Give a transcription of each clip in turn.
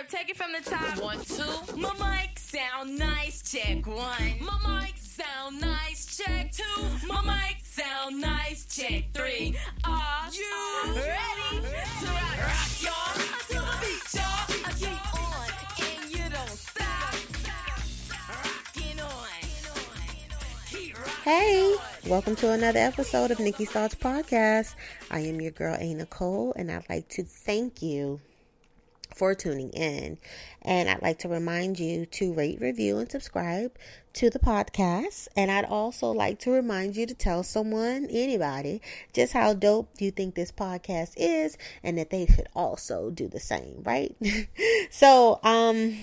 verb. Take it from the top. One, two. My mic sound nice. Check one. My mic sound nice. Check two. My mic sound nice. Check three. Are you ready to rock, rock y'all? Until the beat, y'all. I keep on and you don't stop. Rocking on. Keep rocking Hey, on. welcome to another episode of Nikki's Thoughts Podcast. I am your girl, A. Nicole, and I'd like to thank you for tuning in. And I'd like to remind you to rate, review, and subscribe to the podcast. And I'd also like to remind you to tell someone, anybody, just how dope you think this podcast is and that they should also do the same, right? so, um,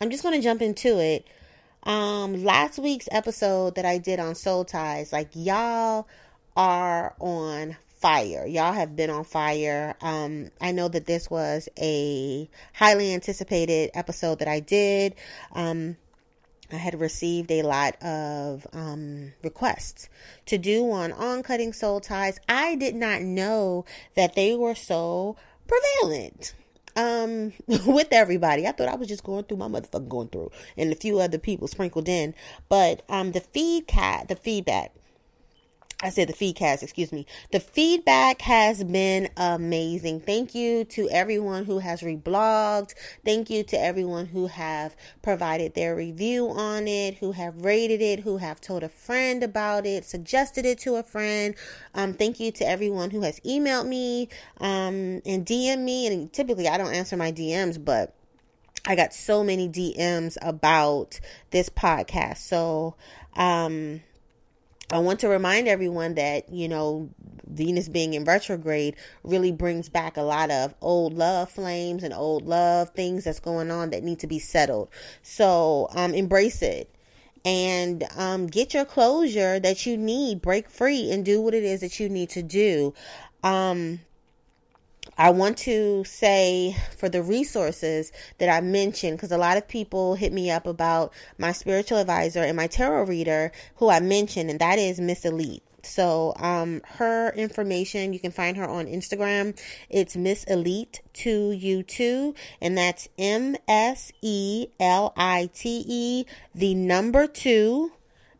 I'm just going to jump into it. Um, last week's episode that I did on Soul Ties, like y'all are on fire. Y'all have been on fire. Um, I know that this was a highly anticipated episode that I did. Um, I had received a lot of um, requests to do one on cutting soul ties. I did not know that they were so prevalent um with everybody. I thought I was just going through my motherfucking going through and a few other people sprinkled in. But um the feed cat the feedback I said the feedcast, excuse me. The feedback has been amazing. Thank you to everyone who has reblogged. Thank you to everyone who have provided their review on it, who have rated it, who have told a friend about it, suggested it to a friend. Um, thank you to everyone who has emailed me um, and DM me. And typically I don't answer my DMs, but I got so many DMs about this podcast. So, um, I want to remind everyone that, you know, Venus being in retrograde really brings back a lot of old love flames and old love things that's going on that need to be settled. So, um, embrace it and um, get your closure that you need, break free, and do what it is that you need to do. Um, I want to say for the resources that I mentioned, because a lot of people hit me up about my spiritual advisor and my tarot reader, who I mentioned, and that is Miss Elite. So, um, her information, you can find her on Instagram. It's Miss Elite 2U2, and that's M S E L I T E, the number two,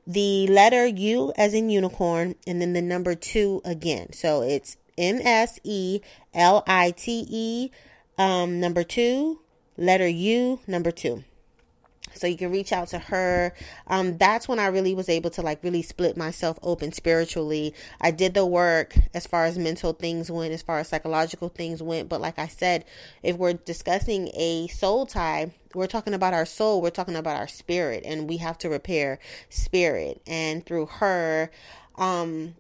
the letter U as in unicorn, and then the number two again. So it's M S E L I T E, um, number two, letter U, number two. So you can reach out to her. Um, that's when I really was able to like really split myself open spiritually. I did the work as far as mental things went, as far as psychological things went. But like I said, if we're discussing a soul tie, we're talking about our soul, we're talking about our spirit, and we have to repair spirit. And through her, um,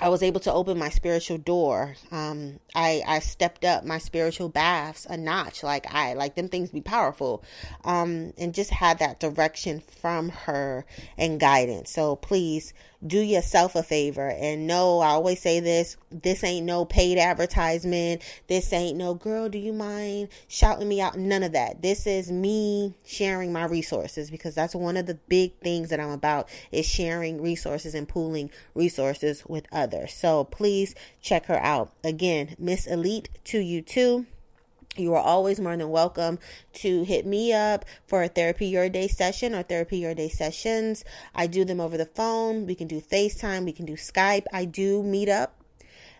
I was able to open my spiritual door. Um, I, I stepped up my spiritual baths a notch. Like I, like them things be powerful. Um, and just had that direction from her and guidance. So please do yourself a favor and no, I always say this, this ain't no paid advertisement. This ain't no girl, do you mind shouting me out? None of that. This is me sharing my resources because that's one of the big things that I'm about is sharing resources and pooling resources with others. So please check her out. Again, Miss Elite to you too. You are always more than welcome to hit me up for a therapy your day session or therapy your day sessions. I do them over the phone. We can do FaceTime. We can do Skype. I do meet up.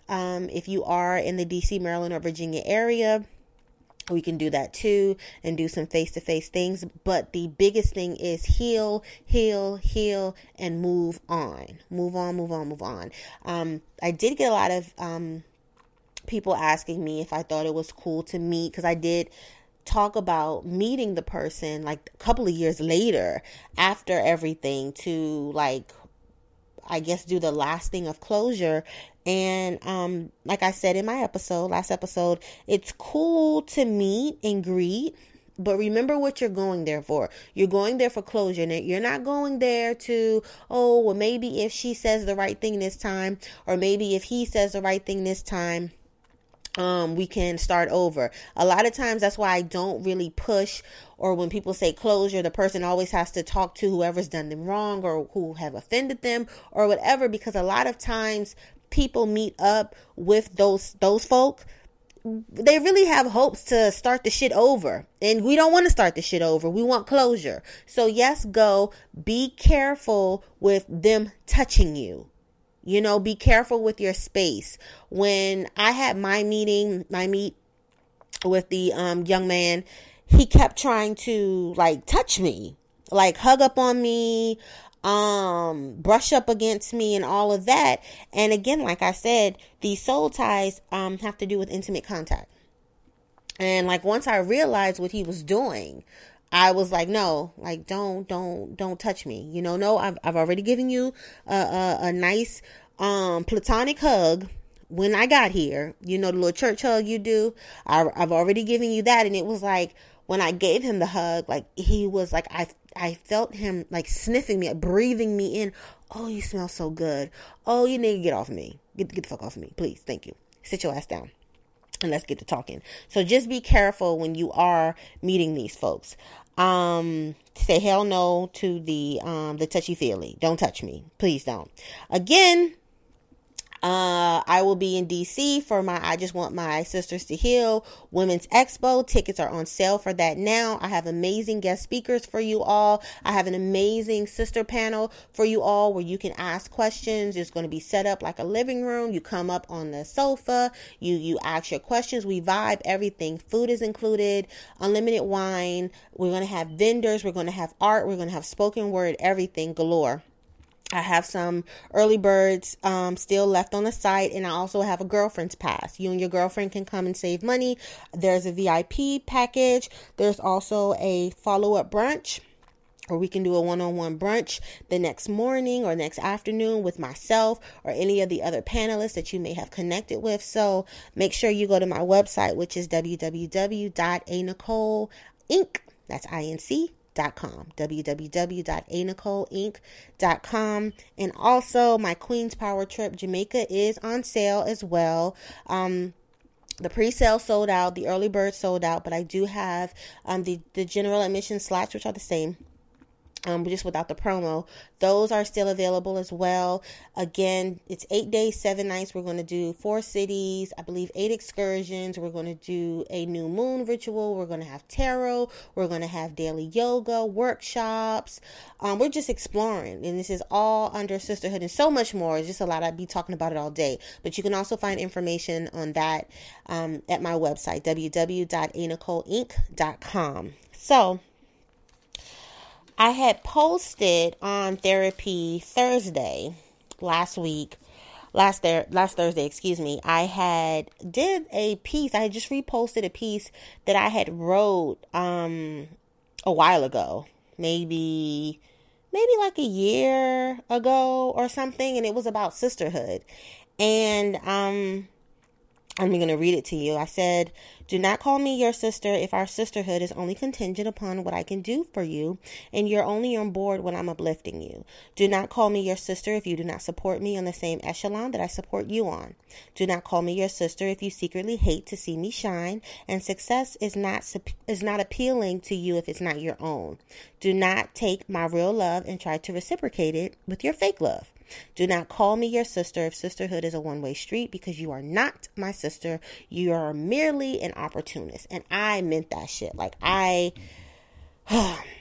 Um, if you are in the DC, Maryland, or Virginia area, we can do that too and do some face to face things. But the biggest thing is heal, heal, heal, and move on. Move on, move on, move on. Um, I did get a lot of um, people asking me if I thought it was cool to meet because I did talk about meeting the person like a couple of years later after everything to like I guess do the last thing of closure and um like I said in my episode last episode it's cool to meet and greet but remember what you're going there for. You're going there for closure. And you're not going there to, oh, well, maybe if she says the right thing this time, or maybe if he says the right thing this time, um, we can start over. A lot of times that's why I don't really push or when people say closure, the person always has to talk to whoever's done them wrong or who have offended them or whatever because a lot of times people meet up with those those folk they really have hopes to start the shit over. And we don't want to start the shit over. We want closure. So, yes, go be careful with them touching you. You know, be careful with your space. When I had my meeting, my meet with the um, young man, he kept trying to like touch me, like hug up on me, um, brush up against me and all of that. And again, like I said, these soul ties um, have to do with intimate contact. And like once I realized what he was doing, I was like, no, like don't, don't, don't touch me. You know, no, I've, I've already given you a, a, a nice, um, platonic hug when I got here. You know, the little church hug you do. I, I've already given you that. And it was like, when I gave him the hug, like he was like, I, I felt him like sniffing me, breathing me in. Oh, you smell so good. Oh, you need to get off me. Get, get the fuck off of me, please. Thank you. Sit your ass down and let's get to talking. So just be careful when you are meeting these folks. Um, say hell no to the um the touchy feely. Don't touch me, please don't. Again, uh, I will be in DC for my I Just Want My Sisters to Heal Women's Expo. Tickets are on sale for that now. I have amazing guest speakers for you all. I have an amazing sister panel for you all where you can ask questions. It's going to be set up like a living room. You come up on the sofa, you you ask your questions, we vibe everything. Food is included, unlimited wine. We're going to have vendors, we're going to have art, we're going to have spoken word, everything galore. I have some early birds um, still left on the site, and I also have a girlfriend's pass. You and your girlfriend can come and save money. There's a VIP package. There's also a follow up brunch. Or we can do a one on one brunch the next morning or next afternoon with myself or any of the other panelists that you may have connected with. So make sure you go to my website, which is www.anicoleinc. That's I N C www.anicoleinc.com www.anicoleinc.com and also my Queen's Power trip Jamaica is on sale as well. Um the pre-sale sold out the early bird sold out but i do have um the the general admission slots which are the same um, just without the promo. Those are still available as well. Again, it's eight days, seven nights. We're going to do four cities, I believe eight excursions. We're going to do a new moon ritual. We're going to have tarot. We're going to have daily yoga, workshops. Um, we're just exploring, and this is all under sisterhood and so much more. It's just a lot. I'd be talking about it all day, but you can also find information on that um, at my website, www.anicoleinc.com. So, I had posted on therapy Thursday last week, last there last Thursday, excuse me. I had did a piece. I just reposted a piece that I had wrote um a while ago, maybe maybe like a year ago or something, and it was about sisterhood. And um I'm going to read it to you. I said, Do not call me your sister if our sisterhood is only contingent upon what I can do for you, and you're only on board when I'm uplifting you. Do not call me your sister if you do not support me on the same echelon that I support you on. Do not call me your sister if you secretly hate to see me shine, and success is not is not appealing to you if it's not your own. Do not take my real love and try to reciprocate it with your fake love. Do not call me your sister if sisterhood is a one way street because you are not my sister. You are merely an opportunist. And I meant that shit. Like, I.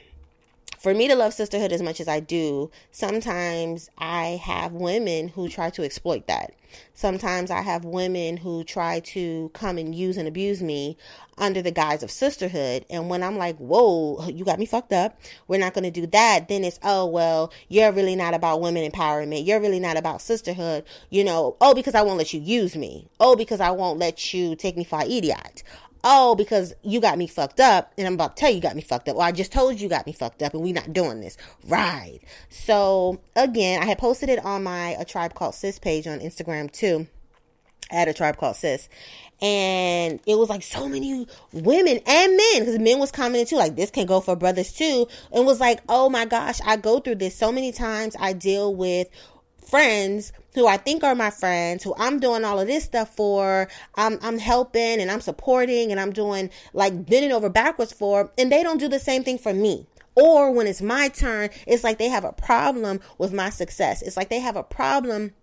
for me to love sisterhood as much as I do, sometimes I have women who try to exploit that. Sometimes I have women who try to come and use and abuse me under the guise of sisterhood. And when I'm like, whoa, you got me fucked up. We're not going to do that. Then it's, oh, well, you're really not about women empowerment. You're really not about sisterhood. You know, oh, because I won't let you use me. Oh, because I won't let you take me for an idiot oh, because you got me fucked up, and I'm about to tell you, you got me fucked up. Well, I just told you you got me fucked up, and we not doing this. Right. So again, I had posted it on my A Tribe Called Sis page on Instagram too. At A Tribe Called Sis. And it was like so many women and men, because men was commenting too, like this can go for brothers too. And was like, oh my gosh, I go through this so many times. I deal with friends who I think are my friends, who I'm doing all of this stuff for, I'm, I'm helping and I'm supporting and I'm doing like bending over backwards for, and they don't do the same thing for me. Or when it's my turn, it's like they have a problem with my success. It's like they have a problem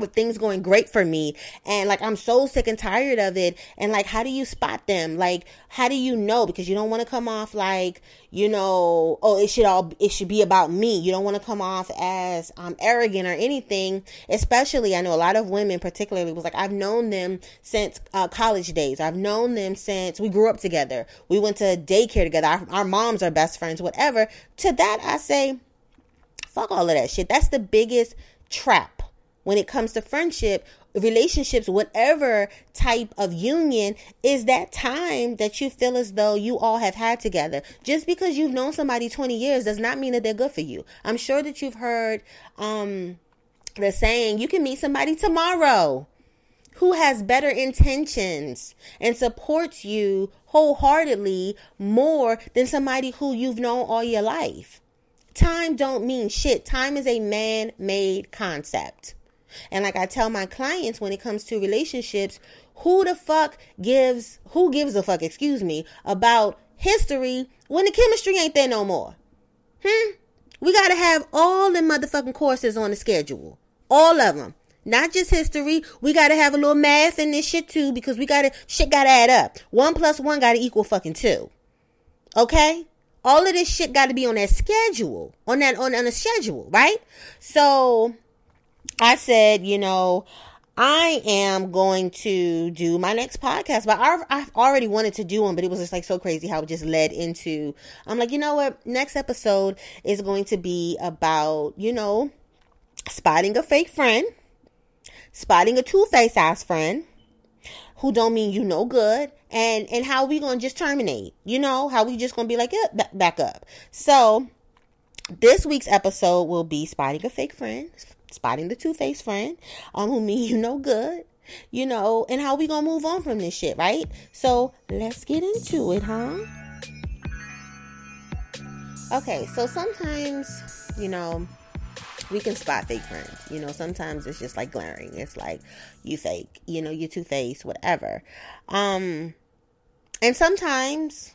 with things going great for me. And like I'm so sick and tired of it. And like how do you spot them? Like how do you know? Because you don't want to come off like you know oh it should all it should be about me. You don't want to come off as um arrogant or anything. Especially I know a lot of women particularly was like I've known them since uh, college days. I've known them since we grew up together. We went to daycare together. Our, our moms are best friends whatever. To that I say fuck all of that shit. That's the biggest trap when it comes to friendship, relationships, whatever type of union, is that time that you feel as though you all have had together. Just because you've known somebody 20 years does not mean that they're good for you. I'm sure that you've heard um, the saying, you can meet somebody tomorrow who has better intentions and supports you wholeheartedly more than somebody who you've known all your life. Time don't mean shit. Time is a man-made concept. And like I tell my clients when it comes to relationships, who the fuck gives who gives a fuck, excuse me, about history when the chemistry ain't there no more? Hmm? We gotta have all the motherfucking courses on the schedule. All of them. Not just history. We gotta have a little math in this shit too because we gotta shit gotta add up. One plus one gotta equal fucking two. Okay? All of this shit gotta be on that schedule. On that on, on a schedule, right? So I said, you know, I am going to do my next podcast, but I've, already wanted to do one, but it was just like so crazy how it just led into. I'm like, you know what? Next episode is going to be about, you know, spotting a fake friend, spotting a two face ass friend who don't mean you no good, and and how we gonna just terminate. You know, how we just gonna be like, yeah, back up. So this week's episode will be spotting a fake friend spotting the two-faced friend um who mean you no good you know and how we gonna move on from this shit right? So let's get into it huh? Okay so sometimes you know we can spot fake friends. You know sometimes it's just like glaring. It's like you fake you know you two-faced whatever. Um and sometimes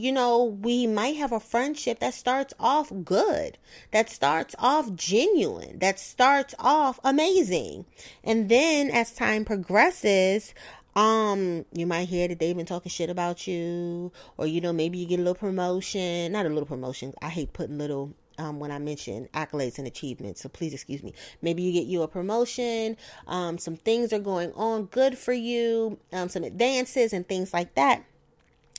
you know, we might have a friendship that starts off good, that starts off genuine, that starts off amazing. And then as time progresses, um, you might hear that they've been talking shit about you, or you know, maybe you get a little promotion, not a little promotion. I hate putting little um, when I mention accolades and achievements. So please excuse me. Maybe you get you a promotion. Um, some things are going on good for you. Um, some advances and things like that.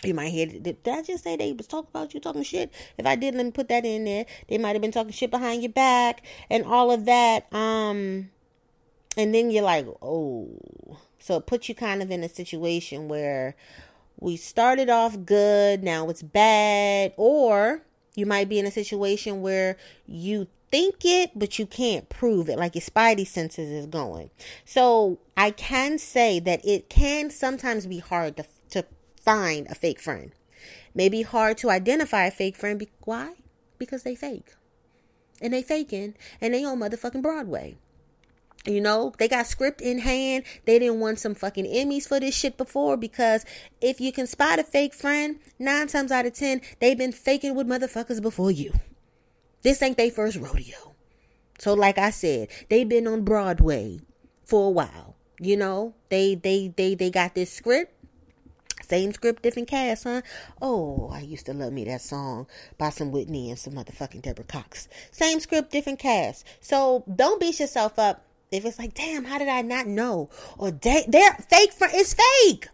You might hear, did, did I just say they was talking about you talking shit? If I did, let me put that in there. They might have been talking shit behind your back and all of that. Um, and then you're like, oh. So it puts you kind of in a situation where we started off good, now it's bad. Or you might be in a situation where you think it, but you can't prove it, like your spidey senses is going. So I can say that it can sometimes be hard to find a fake friend. Maybe hard to identify a fake friend. Be- why? Because they fake. And they faking and they on motherfucking Broadway. You know, they got script in hand. They didn't want some fucking Emmys for this shit before because if you can spot a fake friend, nine times out of ten, they've been faking with motherfuckers before you. This ain't their first rodeo. So like I said, they've been on Broadway for a while. You know, they they they they got this script same script, different cast, huh? Oh, I used to love me that song by some Whitney and some motherfucking Deborah Cox. Same script, different cast. So don't beat yourself up if it's like, damn, how did I not know? Or they, they're fake for it's fake.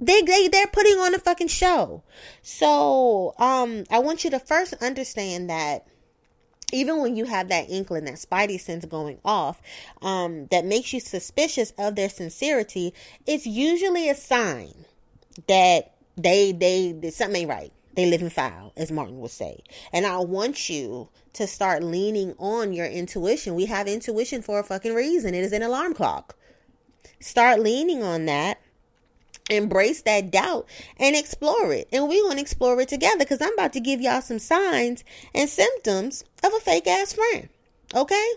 They they they're putting on a fucking show. So um I want you to first understand that even when you have that inkling, that spidey sense going off, um, that makes you suspicious of their sincerity, it's usually a sign that they they something ain't right. They live in foul, as Martin would say. And I want you to start leaning on your intuition. We have intuition for a fucking reason. It is an alarm clock. Start leaning on that. Embrace that doubt and explore it. And we're going to explore it together because I'm about to give y'all some signs and symptoms of a fake ass friend. Okay?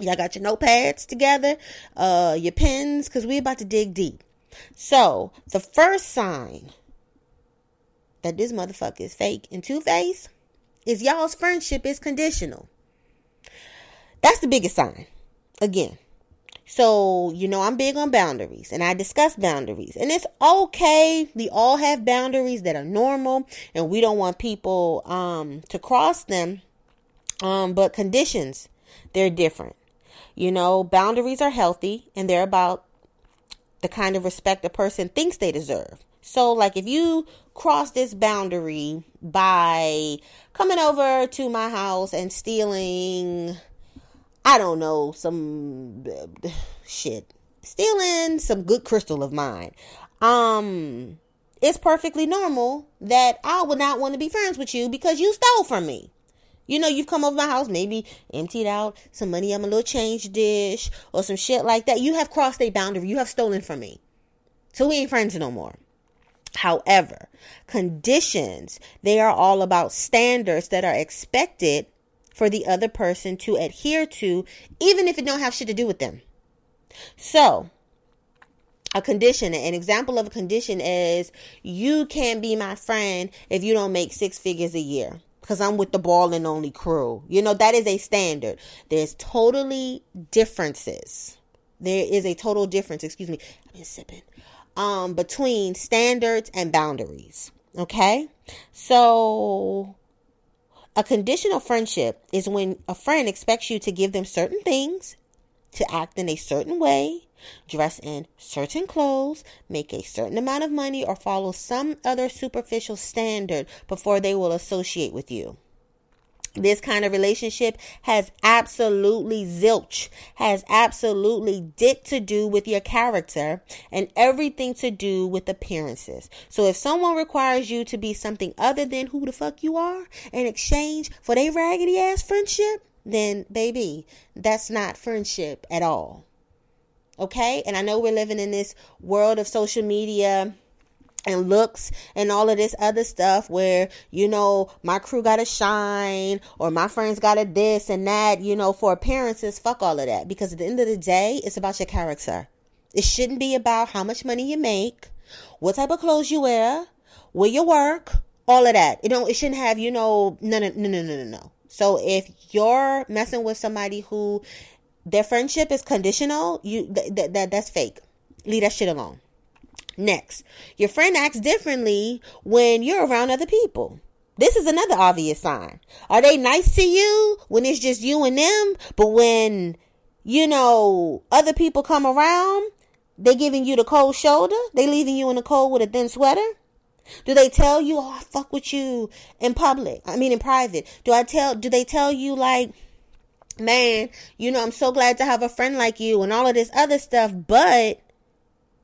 Y'all got your notepads together, uh, your pens, because we're about to dig deep. So, the first sign that this motherfucker is fake and two face is y'all's friendship is conditional. That's the biggest sign. Again, So, you know, I'm big on boundaries and I discuss boundaries. And it's okay. We all have boundaries that are normal and we don't want people um to cross them. Um but conditions, they're different. You know, boundaries are healthy and they're about the kind of respect a person thinks they deserve. So, like, if you cross this boundary by coming over to my house and stealing, I don't know, some shit, stealing some good crystal of mine, um, it's perfectly normal that I would not want to be friends with you because you stole from me. You know, you've come over my house, maybe emptied out some money on my little change dish or some shit like that. You have crossed a boundary. You have stolen from me. So we ain't friends no more. However, conditions, they are all about standards that are expected for the other person to adhere to, even if it don't have shit to do with them. So, a condition, an example of a condition is you can't be my friend if you don't make six figures a year because I'm with the ball and only crew. You know, that is a standard. There's totally differences. There is a total difference, excuse me, I've been sipping, um, between standards and boundaries. Okay? So, a conditional friendship is when a friend expects you to give them certain things, to act in a certain way, dress in certain clothes, make a certain amount of money, or follow some other superficial standard before they will associate with you. This kind of relationship has absolutely zilch, has absolutely dick to do with your character and everything to do with appearances. So if someone requires you to be something other than who the fuck you are in exchange for their raggedy ass friendship, then baby, that's not friendship at all. Okay? And I know we're living in this world of social media and looks and all of this other stuff where, you know, my crew got to shine or my friends got to this and that, you know, for appearances. Fuck all of that. Because at the end of the day, it's about your character. It shouldn't be about how much money you make, what type of clothes you wear, where you work, all of that. You know, it shouldn't have, you know, no, no, no, no, no, no. So if you're messing with somebody who their friendship is conditional, you th- th- that that's fake. Leave that shit alone. Next, your friend acts differently when you're around other people. This is another obvious sign. Are they nice to you when it's just you and them, but when you know other people come around, they giving you the cold shoulder? They leaving you in the cold with a thin sweater? Do they tell you, "Oh, I fuck with you" in public? I mean, in private. Do I tell? Do they tell you like? Man, you know, I'm so glad to have a friend like you and all of this other stuff, but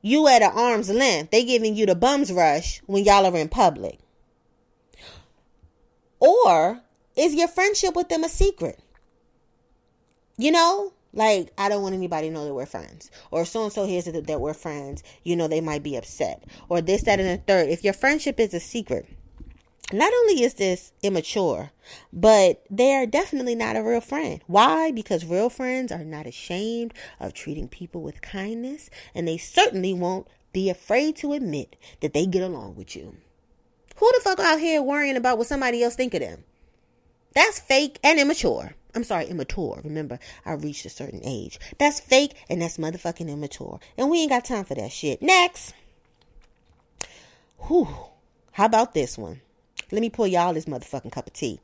you at an arm's length. They giving you the bums rush when y'all are in public. Or is your friendship with them a secret? You know, like I don't want anybody to know that we're friends. Or so and so hears that, that we're friends. You know, they might be upset. Or this, that, and the third. If your friendship is a secret, not only is this immature, but they are definitely not a real friend. Why? Because real friends are not ashamed of treating people with kindness, and they certainly won't be afraid to admit that they get along with you. Who the fuck out here worrying about what somebody else think of them? That's fake and immature. I'm sorry, immature. Remember, I reached a certain age. That's fake and that's motherfucking immature. And we ain't got time for that shit. Next. Whew. How about this one? Let me pour y'all this motherfucking cup of tea.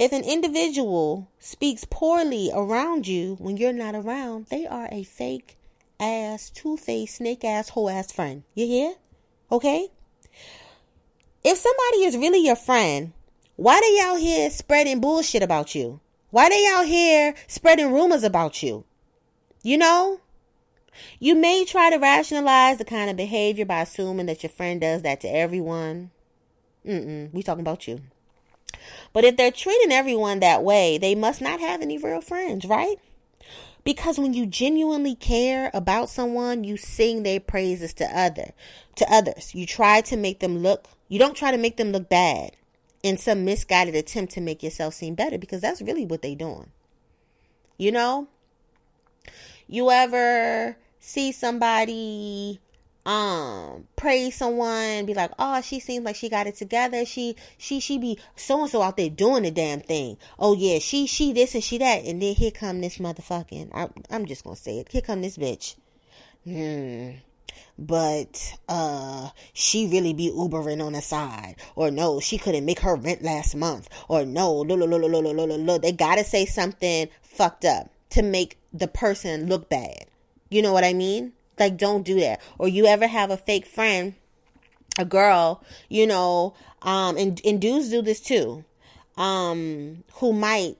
If an individual speaks poorly around you when you're not around, they are a fake ass, two faced, snake ass, hoe ass friend. You hear? Okay? If somebody is really your friend, why they out here spreading bullshit about you? Why they out here spreading rumors about you? You know? You may try to rationalize the kind of behavior by assuming that your friend does that to everyone. Mm-mm, we talking about you. But if they're treating everyone that way, they must not have any real friends, right? Because when you genuinely care about someone, you sing their praises to other to others. You try to make them look you don't try to make them look bad in some misguided attempt to make yourself seem better because that's really what they're doing. You know? You ever see somebody um praise someone be like oh she seems like she got it together. She she she be so and so out there doing the damn thing. Oh yeah she she this and she that. And then here come this motherfucking I, i'm just gonna say it here come this bitch. Hmm. But uh she really be ubering on the side. Or no she couldn't make her rent last month. Or no lo, lo, lo, lo, lo, lo, lo, lo. they gotta say something fucked up to make the person look bad you know what i mean like, don't do that. Or you ever have a fake friend, a girl, you know, um, and, and dudes do this too, um, who might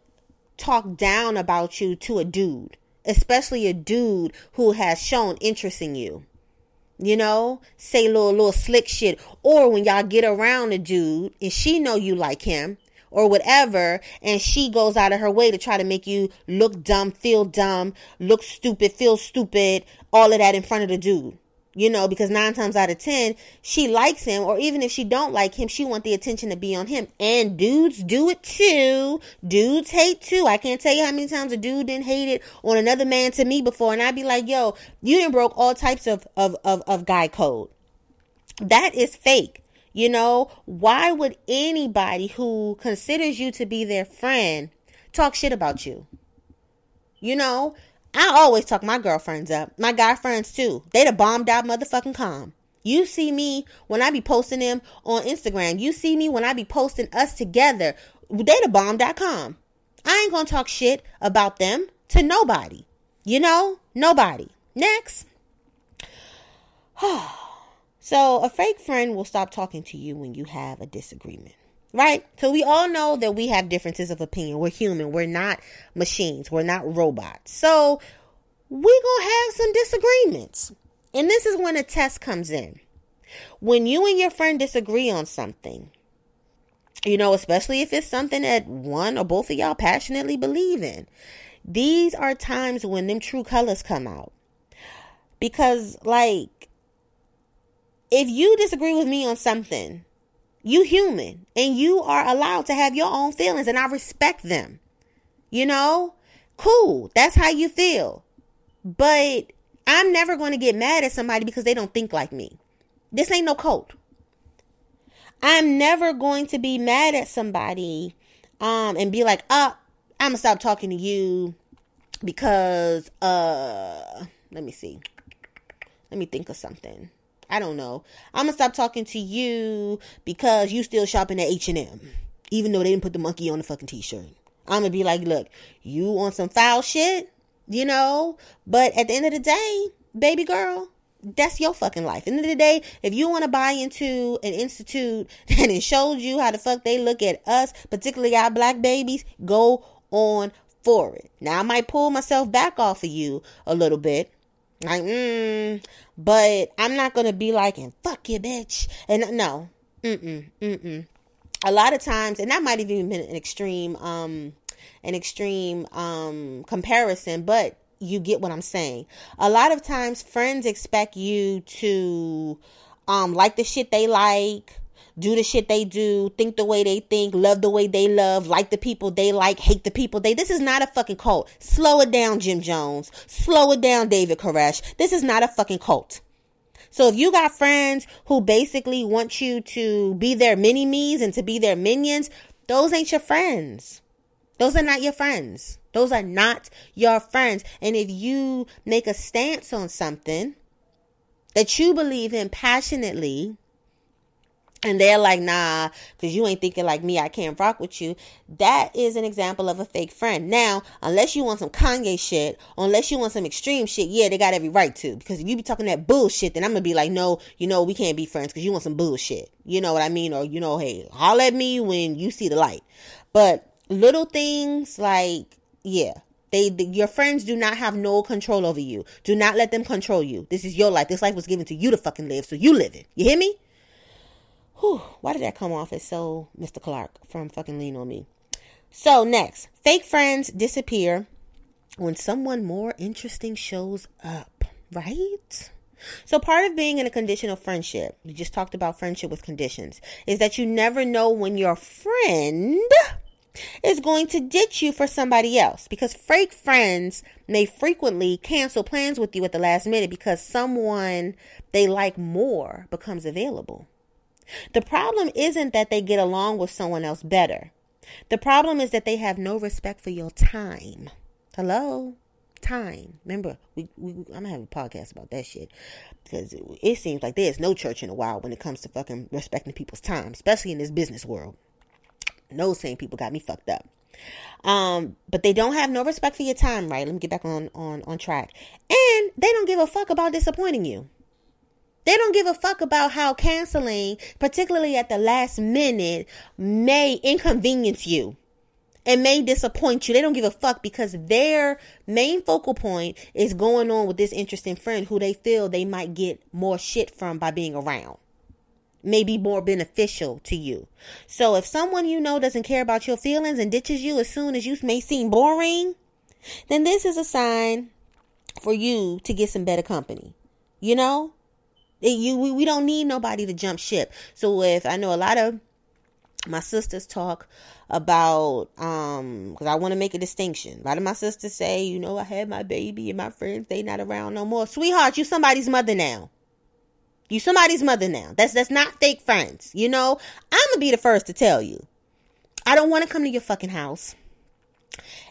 talk down about you to a dude, especially a dude who has shown interest in you. You know, say little little slick shit. Or when y'all get around a dude and she know you like him, or whatever, and she goes out of her way to try to make you look dumb, feel dumb, look stupid, feel stupid, all of that in front of the dude. You know, because nine times out of ten, she likes him, or even if she don't like him, she want the attention to be on him. And dudes do it too. Dudes hate too. I can't tell you how many times a dude didn't hate it on another man to me before, and I'd be like, "Yo, you didn't broke all types of of of, of guy code." That is fake. You know, why would anybody who considers you to be their friend talk shit about you? You know, I always talk my girlfriends up, my guy friends too. They the bombed out motherfucking calm. You see me when I be posting them on Instagram. You see me when I be posting us together. They the bomb.com. I ain't gonna talk shit about them to nobody. You know? Nobody. Next. So a fake friend will stop talking to you when you have a disagreement. Right? So we all know that we have differences of opinion. We're human. We're not machines. We're not robots. So we to have some disagreements. And this is when a test comes in. When you and your friend disagree on something, you know, especially if it's something that one or both of y'all passionately believe in, these are times when them true colors come out. Because, like, if you disagree with me on something, you human and you are allowed to have your own feelings and I respect them. You know? Cool. That's how you feel. But I'm never going to get mad at somebody because they don't think like me. This ain't no cult. I'm never going to be mad at somebody um and be like, "Uh, I'm going to stop talking to you because uh let me see. Let me think of something. I don't know. I'm gonna stop talking to you because you still shopping at H and M, even though they didn't put the monkey on the fucking t-shirt. I'm gonna be like, look, you want some foul shit, you know? But at the end of the day, baby girl, that's your fucking life. At the end of the day, if you want to buy into an institute and it shows you how the fuck they look at us, particularly our black babies, go on for it. Now I might pull myself back off of you a little bit like, mm, but I'm not gonna be like, and fuck you, bitch. And no, mm-mm, mm-mm. A lot of times, and that might have even been an extreme, um, an extreme, um, comparison, but you get what I'm saying. A lot of times, friends expect you to, um, like the shit they like, do the shit they do, think the way they think, love the way they love, like the people they like, hate the people they. This is not a fucking cult. Slow it down, Jim Jones. Slow it down, David Koresh. This is not a fucking cult. So if you got friends who basically want you to be their mini me's and to be their minions, those ain't your friends. Those are not your friends. Those are not your friends. And if you make a stance on something that you believe in passionately, and they're like, nah, because you ain't thinking like me, I can't rock with you. That is an example of a fake friend. Now, unless you want some Kanye shit, unless you want some extreme shit, yeah, they got every right to. Because if you be talking that bullshit, then I'm gonna be like, no, you know, we can't be friends because you want some bullshit. You know what I mean? Or, you know, hey, holler at me when you see the light. But little things like, yeah, they, they, your friends do not have no control over you. Do not let them control you. This is your life. This life was given to you to fucking live, so you live it. You hear me? Whew, why did that come off as so Mr. Clark from fucking Lean on Me? So, next, fake friends disappear when someone more interesting shows up, right? So, part of being in a conditional friendship, we just talked about friendship with conditions, is that you never know when your friend is going to ditch you for somebody else because fake friends may frequently cancel plans with you at the last minute because someone they like more becomes available. The problem isn't that they get along with someone else better. The problem is that they have no respect for your time. Hello? Time. Remember, we, we I'm gonna have a podcast about that shit because it, it seems like there's no church in a while when it comes to fucking respecting people's time, especially in this business world. No same people got me fucked up. Um, but they don't have no respect for your time, right? Let me get back on on on track. And they don't give a fuck about disappointing you. They don't give a fuck about how canceling, particularly at the last minute, may inconvenience you and may disappoint you. They don't give a fuck because their main focal point is going on with this interesting friend who they feel they might get more shit from by being around. May be more beneficial to you. So if someone you know doesn't care about your feelings and ditches you as soon as you may seem boring, then this is a sign for you to get some better company. You know? You we, we don't need nobody to jump ship. So if I know a lot of my sisters talk about um because I want to make a distinction. A lot of my sisters say, you know, I had my baby and my friends they not around no more. Sweetheart, you somebody's mother now. You somebody's mother now. That's that's not fake friends. You know, I'm gonna be the first to tell you. I don't want to come to your fucking house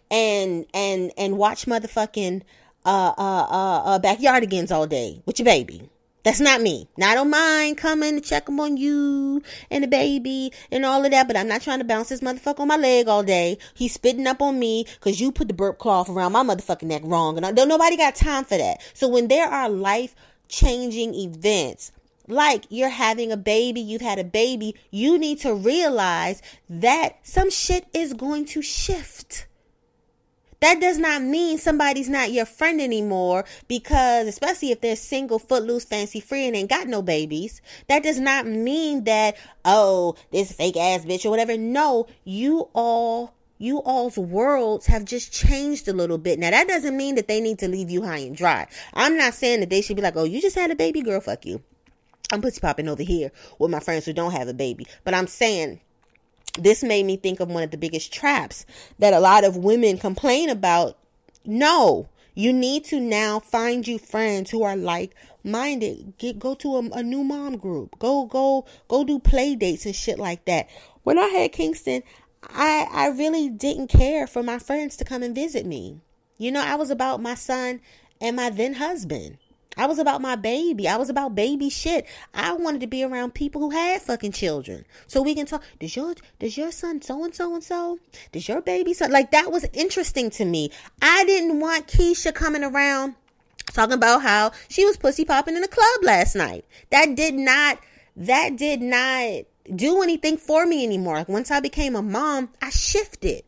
and and and watch motherfucking uh uh uh, uh backyardigans all day with your baby. That's not me. Now, I don't mind coming to check them on you and the baby and all of that, but I'm not trying to bounce this motherfucker on my leg all day. He's spitting up on me because you put the burp cloth around my motherfucking neck wrong. And I don't, nobody got time for that. So when there are life changing events, like you're having a baby, you've had a baby, you need to realize that some shit is going to shift. That does not mean somebody's not your friend anymore because, especially if they're single, footloose, fancy free, and ain't got no babies, that does not mean that, oh, this fake ass bitch or whatever. No, you all you all's worlds have just changed a little bit. Now that doesn't mean that they need to leave you high and dry. I'm not saying that they should be like, oh, you just had a baby girl, fuck you. I'm pussy popping over here with my friends who don't have a baby. But I'm saying this made me think of one of the biggest traps that a lot of women complain about. No, you need to now find you friends who are like minded. Get go to a, a, new mom group. Go go go do play dates and shit like that. When I had Kingston, I I really didn't care for my friends to come and visit me. You know, I was about my son and my then husband. I was about my baby. I was about baby shit. I wanted to be around people who had fucking children. So we can talk. Does your does your son so and so and so? Does your baby son like that was interesting to me. I didn't want Keisha coming around talking about how she was pussy popping in a club last night. That did not that did not do anything for me anymore. Like once I became a mom, I shifted.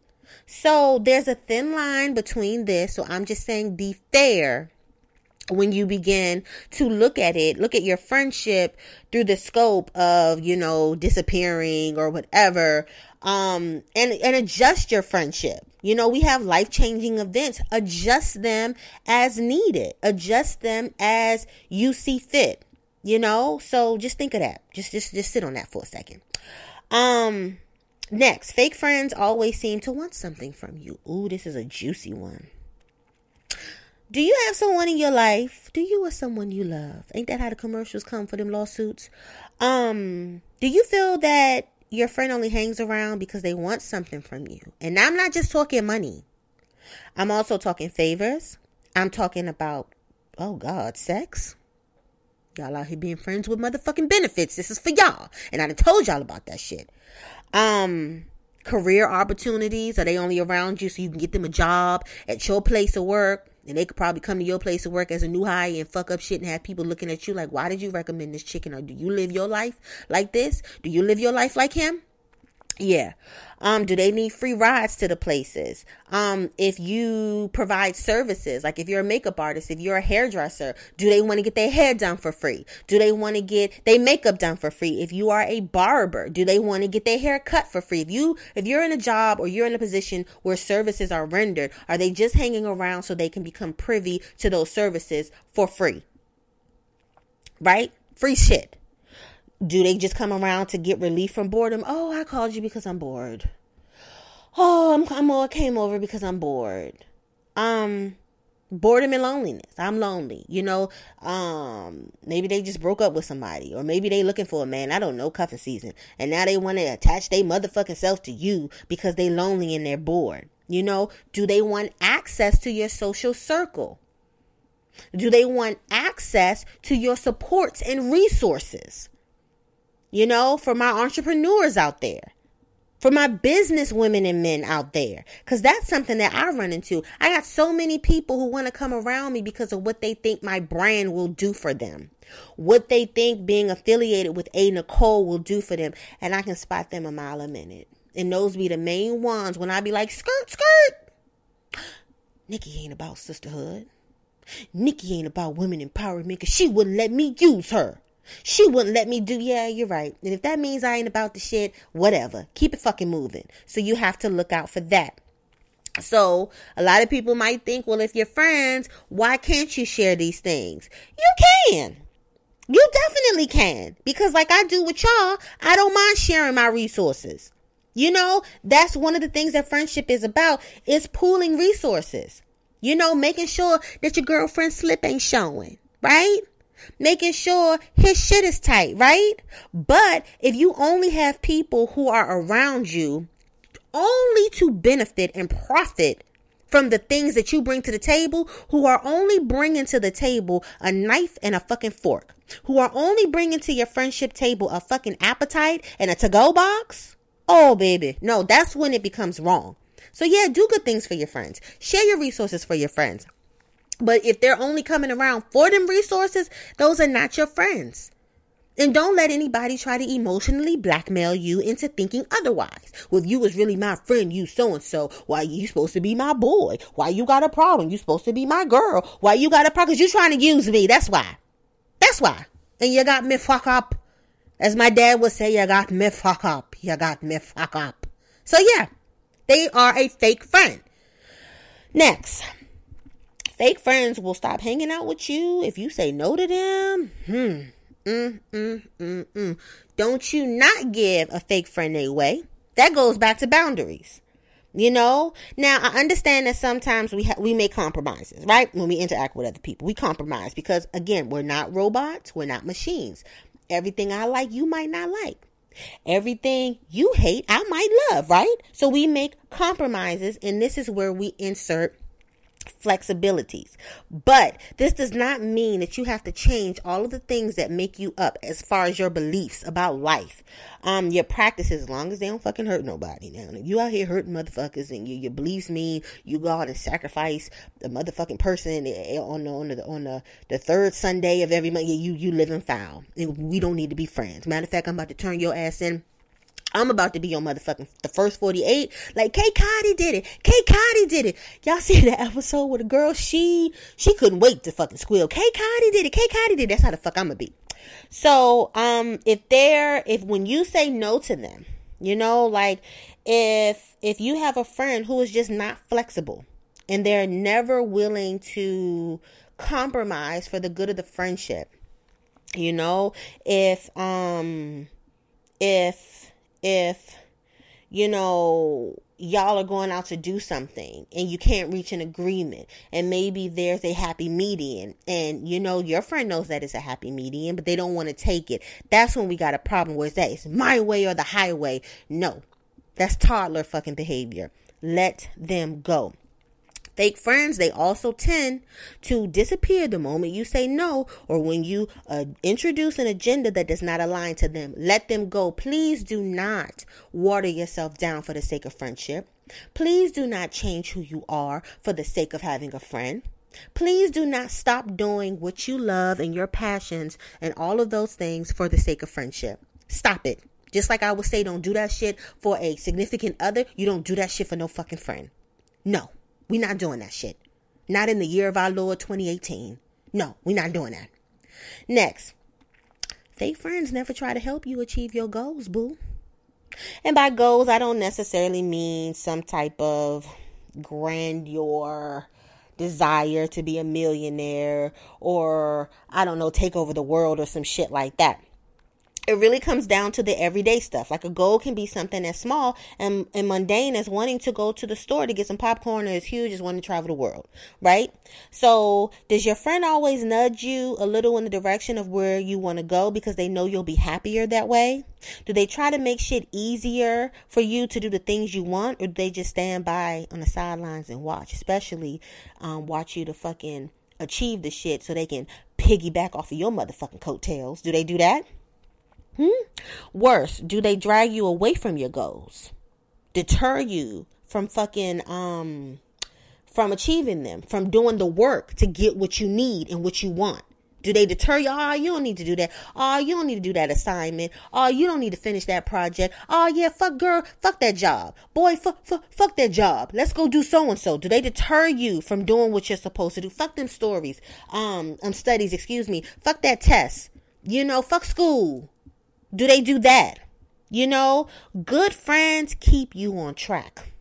So there's a thin line between this. So I'm just saying be fair when you begin to look at it, look at your friendship through the scope of, you know, disappearing or whatever, um, and, and adjust your friendship. You know, we have life changing events. Adjust them as needed. Adjust them as you see fit. You know, so just think of that. Just, just, just sit on that for a second. Um, next, fake friends always seem to want something from you. Ooh, this is a juicy one. Do you have someone in your life? Do you or someone you love? Ain't that how the commercials come for them lawsuits? Um, do you feel that your friend only hangs around because they want something from you? And I'm not just talking money. I'm also talking favors. I'm talking about, oh God, sex. Y'all out here being friends with motherfucking benefits. This is for y'all. And I done told y'all about that shit. Um, career opportunities. Are they only around you so you can get them a job at your place of work? And they could probably come to your place of work as a new hire and fuck up shit and have people looking at you like, why did you recommend this chicken? Or do you live your life like this? Do you live your life like him? Yeah. Um, do they need free rides to the places? Um, if you provide services, like if you're a makeup artist, if you're a hairdresser, do they want to get their hair done for free? Do they want to get their makeup done for free? If you are a barber, do they want to get their hair cut for free? If you, if you're in a job or you're in a position where services are rendered, are they just hanging around so they can become privy to those services for free? Right? Free shit. Do they just come around to get relief from boredom? Oh, I called you because I'm bored. oh, I'm, I'm all came over because I'm bored. Um, boredom and loneliness. I'm lonely. You know, um, maybe they just broke up with somebody, or maybe they looking for a man. I don't know, cuffing season, and now they want to attach their motherfucking self to you because they lonely and they're bored. You know, do they want access to your social circle? Do they want access to your supports and resources? You know, for my entrepreneurs out there for my business women and men out there. Cause that's something that I run into. I got so many people who want to come around me because of what they think my brand will do for them. What they think being affiliated with A Nicole will do for them. And I can spot them a mile a minute. And those be the main ones when I be like, skirt, skirt. Nikki ain't about sisterhood. Nikki ain't about women empowerment because she wouldn't let me use her. She wouldn't let me do, yeah, you're right. And if that means I ain't about the shit, whatever. Keep it fucking moving. So you have to look out for that. So a lot of people might think, well, if you're friends, why can't you share these things? You can. You definitely can. Because like I do with y'all, I don't mind sharing my resources. You know, that's one of the things that friendship is about is pooling resources. You know, making sure that your girlfriend slip ain't showing, right? Making sure his shit is tight, right? But if you only have people who are around you only to benefit and profit from the things that you bring to the table, who are only bringing to the table a knife and a fucking fork, who are only bringing to your friendship table a fucking appetite and a to go box. Oh, baby. No, that's when it becomes wrong. So, yeah, do good things for your friends. Share your resources for your friends. But if they're only coming around for them resources, those are not your friends. And don't let anybody try to emotionally blackmail you into thinking otherwise. Well, you was really my friend, you so and so, why you supposed to be my boy? Why you got a problem? You supposed to be my girl. Why you got a problem? Cause you trying to use me. That's why. That's why. And you got me fuck up. As my dad would say, you got me fuck up. You got me fuck up. So yeah, they are a fake friend. Next, Fake friends will stop hanging out with you if you say no to them. Hmm. Mm, mm, mm, mm. Don't you not give a fake friend a way. That goes back to boundaries. You know, now I understand that sometimes we ha- we make compromises, right? When we interact with other people, we compromise because again, we're not robots, we're not machines. Everything I like, you might not like. Everything you hate, I might love, right? So we make compromises, and this is where we insert flexibilities. But this does not mean that you have to change all of the things that make you up as far as your beliefs about life. Um, your practices, as long as they don't fucking hurt nobody. Now, if you out here hurting motherfuckers and you, your beliefs mean you go out and sacrifice a motherfucking person eh, on the, on the, on the, the third Sunday of every month, you, you live in foul. We don't need to be friends. Matter of fact, I'm about to turn your ass in I'm about to be on motherfucking the first 48. Like Kay Cotty did it. Kay Cotty did it. Y'all see that episode with a girl? She she couldn't wait to fucking squeal. Kay Cotty did it. Kay Cotty did it. That's how the fuck I'm gonna be. So um if they're if when you say no to them, you know, like if if you have a friend who is just not flexible and they're never willing to compromise for the good of the friendship, you know, if um if if you know y'all are going out to do something and you can't reach an agreement and maybe there's a happy median and you know your friend knows that it's a happy median but they don't want to take it that's when we got a problem it's that it's my way or the highway. No. That's toddler fucking behavior. Let them go Fake friends, they also tend to disappear the moment you say no or when you uh, introduce an agenda that does not align to them. Let them go. Please do not water yourself down for the sake of friendship. Please do not change who you are for the sake of having a friend. Please do not stop doing what you love and your passions and all of those things for the sake of friendship. Stop it. Just like I would say, don't do that shit for a significant other. You don't do that shit for no fucking friend. No. We not doing that shit. Not in the year of our Lord 2018. No, we're not doing that. Next, fake friends never try to help you achieve your goals, boo. And by goals, I don't necessarily mean some type of grandeur desire to be a millionaire or I don't know, take over the world or some shit like that. It really comes down to the everyday stuff. Like a goal can be something as small and, and mundane as wanting to go to the store to get some popcorn or as huge as wanting to travel the world, right? So does your friend always nudge you a little in the direction of where you want to go because they know you'll be happier that way? Do they try to make shit easier for you to do the things you want or do they just stand by on the sidelines and watch, especially um, watch you to fucking achieve the shit so they can piggyback off of your motherfucking coattails? Do they do that? Hmm? Worse, do they drag you away from your goals? Deter you from fucking um from achieving them, from doing the work to get what you need and what you want? Do they deter you? Oh, you don't need to do that. Oh, you don't need to do that assignment. Oh, you don't need to finish that project. Oh, yeah, fuck girl, fuck that job. Boy, fuck, fuck, fuck that job. Let's go do so and so. Do they deter you from doing what you're supposed to do? Fuck them stories, um, um, studies, excuse me. Fuck that test. You know, fuck school. Do they do that? You know, good friends keep you on track.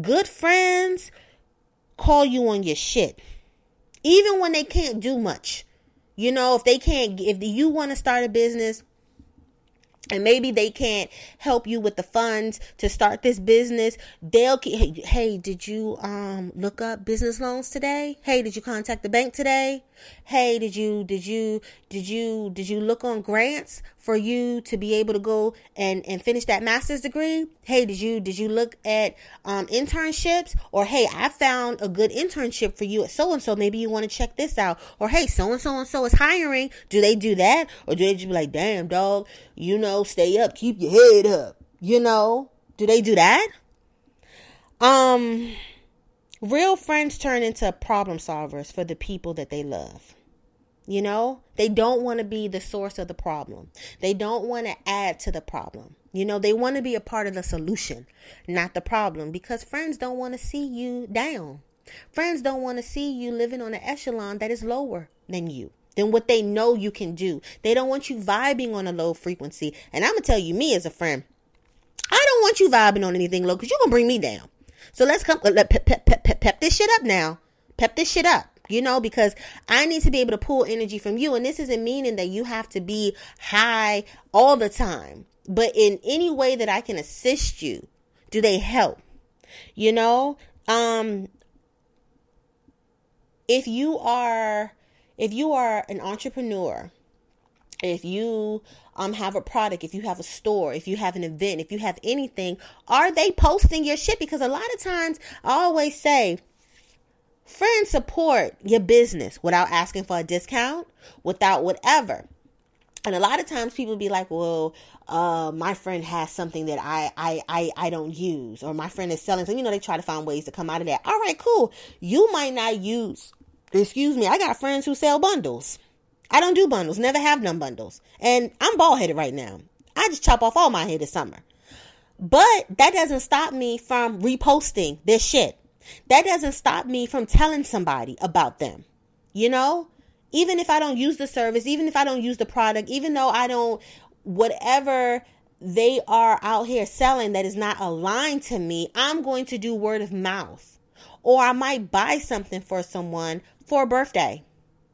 Good friends call you on your shit. Even when they can't do much. You know, if they can't, if you want to start a business, and maybe they can't help you with the funds to start this business they'll hey, hey did you um look up business loans today hey did you contact the bank today hey did you did you did you did you look on grants for you to be able to go and and finish that master's degree hey did you did you look at um internships? Or hey i found a good internship for you at so and so maybe you want to check this out. Or hey so and so and so is hiring. Do they do that? Or do they just be like damn dog you know stay up keep your head up you know? Do they do that? Um real friends turn into problem solvers for the people that they love you know, they don't want to be the source of the problem. They don't want to add to the problem. You know, they want to be a part of the solution, not the problem, because friends don't want to see you down. Friends don't want to see you living on an echelon that is lower than you, than what they know you can do. They don't want you vibing on a low frequency. And I'm going to tell you, me as a friend, I don't want you vibing on anything low because you're going to bring me down. So let's come, let pep, pep, pep, pep, pep this shit up now. Pep this shit up you know, because I need to be able to pull energy from you. And this isn't meaning that you have to be high all the time, but in any way that I can assist you, do they help? You know, um, if you are, if you are an entrepreneur, if you um have a product, if you have a store, if you have an event, if you have anything, are they posting your shit? Because a lot of times I always say, Friends support your business without asking for a discount, without whatever. And a lot of times people be like, well, uh, my friend has something that I, I, I, I don't use, or my friend is selling So, You know, they try to find ways to come out of that. All right, cool. You might not use, excuse me, I got friends who sell bundles. I don't do bundles, never have done bundles. And I'm bald headed right now. I just chop off all my hair this summer. But that doesn't stop me from reposting this shit. That doesn't stop me from telling somebody about them. You know, even if I don't use the service, even if I don't use the product, even though I don't, whatever they are out here selling that is not aligned to me, I'm going to do word of mouth. Or I might buy something for someone for a birthday.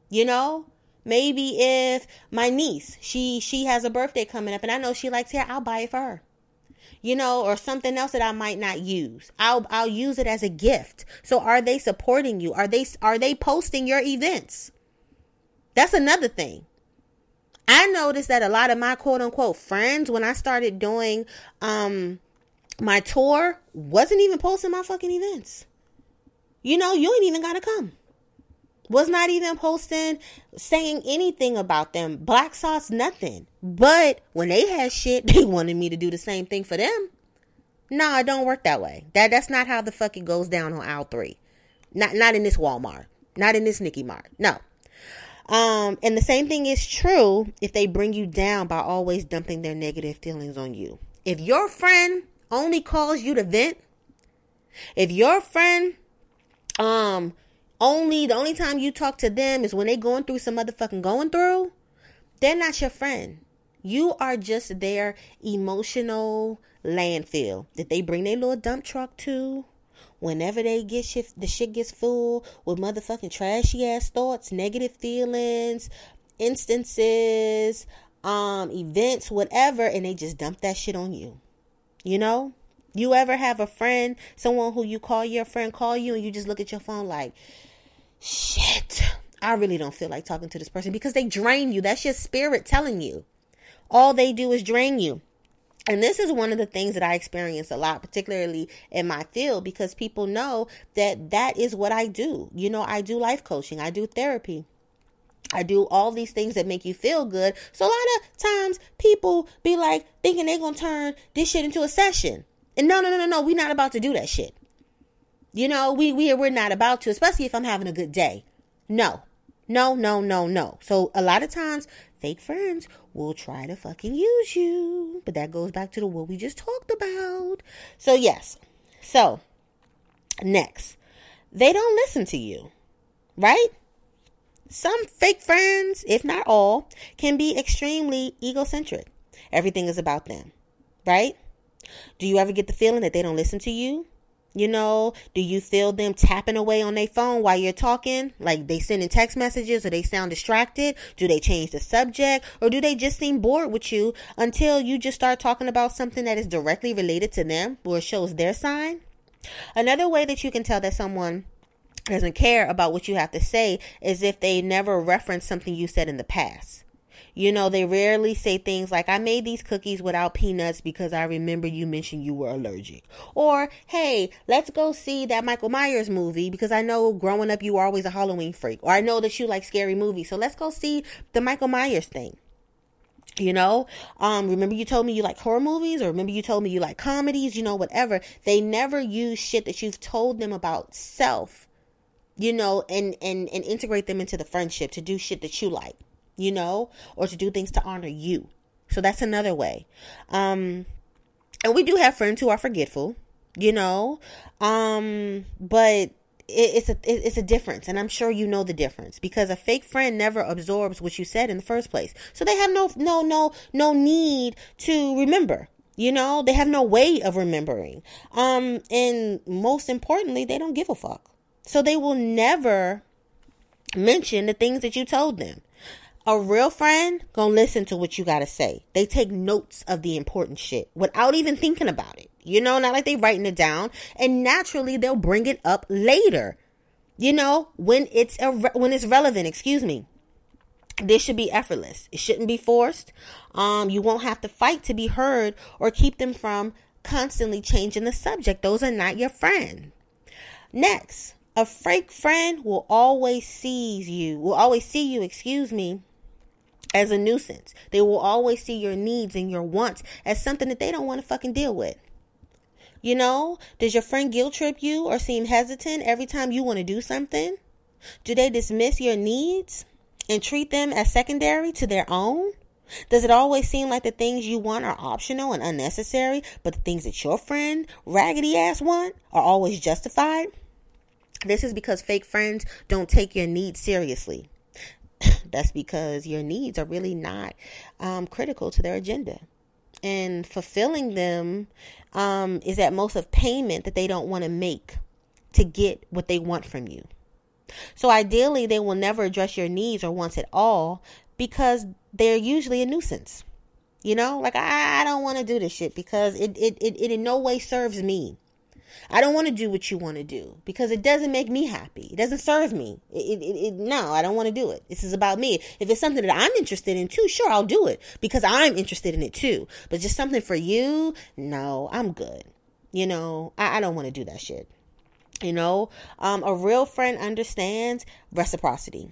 You know? Maybe if my niece, she she has a birthday coming up and I know she likes hair, I'll buy it for her you know, or something else that I might not use. I'll I'll use it as a gift. So are they supporting you? Are they are they posting your events? That's another thing. I noticed that a lot of my quote unquote friends when I started doing um my tour wasn't even posting my fucking events. You know, you ain't even got to come was not even posting saying anything about them. Black sauce, nothing. But when they had shit, they wanted me to do the same thing for them. Nah, it don't work that way. That that's not how the fuck it goes down on aisle three. Not not in this Walmart. Not in this Nicky Mart. No. Um, and the same thing is true if they bring you down by always dumping their negative feelings on you. If your friend only calls you to vent, if your friend um only the only time you talk to them is when they going through some motherfucking going through, they're not your friend. You are just their emotional landfill that they bring their little dump truck to. Whenever they get shit, the shit gets full with motherfucking trashy ass thoughts, negative feelings, instances, um, events, whatever, and they just dump that shit on you. You know? You ever have a friend, someone who you call your friend, call you, and you just look at your phone like, shit, I really don't feel like talking to this person because they drain you. That's your spirit telling you. All they do is drain you. And this is one of the things that I experience a lot, particularly in my field, because people know that that is what I do. You know, I do life coaching, I do therapy. I do all these things that make you feel good. So a lot of times people be like thinking they're going to turn this shit into a session. And no, no, no, no, no. We're not about to do that shit. You know, we, we, we're not about to, especially if I'm having a good day. No, no, no, no, no. So a lot of times fake friends will try to fucking use you. But that goes back to the what we just talked about. So yes. So next, they don't listen to you, right? Some fake friends, if not all, can be extremely egocentric. Everything is about them, right? Do you ever get the feeling that they don't listen to you? You know, do you feel them tapping away on their phone while you're talking? Like they sending text messages or they sound distracted? Do they change the subject or do they just seem bored with you until you just start talking about something that is directly related to them or shows their sign? Another way that you can tell that someone doesn't care about what you have to say is if they never reference something you said in the past. You know, they rarely say things like, I made these cookies without peanuts because I remember you mentioned you were allergic. Or, hey, let's go see that Michael Myers movie because I know growing up you were always a Halloween freak. Or I know that you like scary movies. So let's go see the Michael Myers thing. You know, um, remember you told me you like horror movies, or remember you told me you like comedies, you know, whatever. They never use shit that you've told them about self you know, and and and integrate them into the friendship to do shit that you like, you know, or to do things to honor you. So that's another way. Um and we do have friends who are forgetful, you know. Um but it's a it's a difference and i'm sure you know the difference because a fake friend never absorbs what you said in the first place so they have no no no no need to remember you know they have no way of remembering um and most importantly they don't give a fuck so they will never mention the things that you told them. A real friend gonna listen to what you gotta say. They take notes of the important shit without even thinking about it. You know, not like they writing it down. And naturally, they'll bring it up later. You know, when it's when it's relevant. Excuse me. This should be effortless. It shouldn't be forced. Um, you won't have to fight to be heard or keep them from constantly changing the subject. Those are not your friend. Next, a fake friend will always sees you, will always see you, excuse me, as a nuisance. They will always see your needs and your wants as something that they don't want to fucking deal with. You know, does your friend guilt trip you or seem hesitant every time you want to do something? Do they dismiss your needs and treat them as secondary to their own? Does it always seem like the things you want are optional and unnecessary, but the things that your friend, raggedy ass, want are always justified? This is because fake friends don't take your needs seriously. That's because your needs are really not um, critical to their agenda. And fulfilling them um, is at most of payment that they don't want to make to get what they want from you. So ideally, they will never address your needs or wants at all because they're usually a nuisance. You know, like I, I don't want to do this shit because it, it, it, it in no way serves me. I don't want to do what you want to do because it doesn't make me happy. It doesn't serve me. It, it, it, no, I don't want to do it. This is about me. If it's something that I'm interested in too, sure, I'll do it because I'm interested in it too. But just something for you, no, I'm good. You know, I, I don't want to do that shit. You know, um, a real friend understands reciprocity.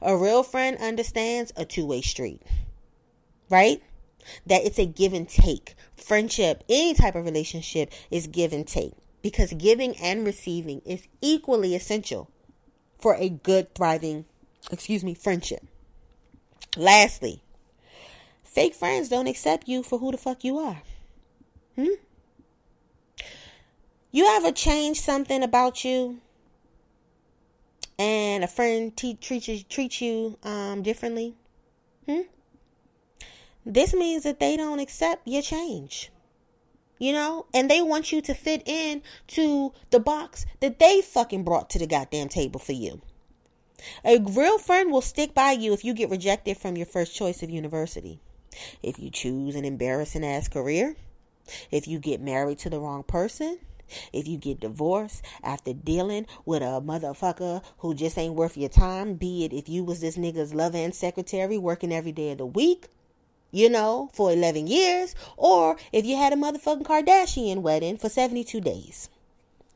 A real friend understands a two way street, right? That it's a give and take. Friendship, any type of relationship is give and take because giving and receiving is equally essential for a good, thriving, excuse me, friendship. Lastly, fake friends don't accept you for who the fuck you are. Hmm? You ever change something about you and a friend te- treats you, treats you um, differently? Hmm? This means that they don't accept your change. You know, and they want you to fit in to the box that they fucking brought to the goddamn table for you. A real friend will stick by you if you get rejected from your first choice of university. If you choose an embarrassing ass career, if you get married to the wrong person, if you get divorced after dealing with a motherfucker who just ain't worth your time, be it if you was this nigga's lover and secretary working every day of the week, you know, for 11 years, or if you had a motherfucking Kardashian wedding for 72 days.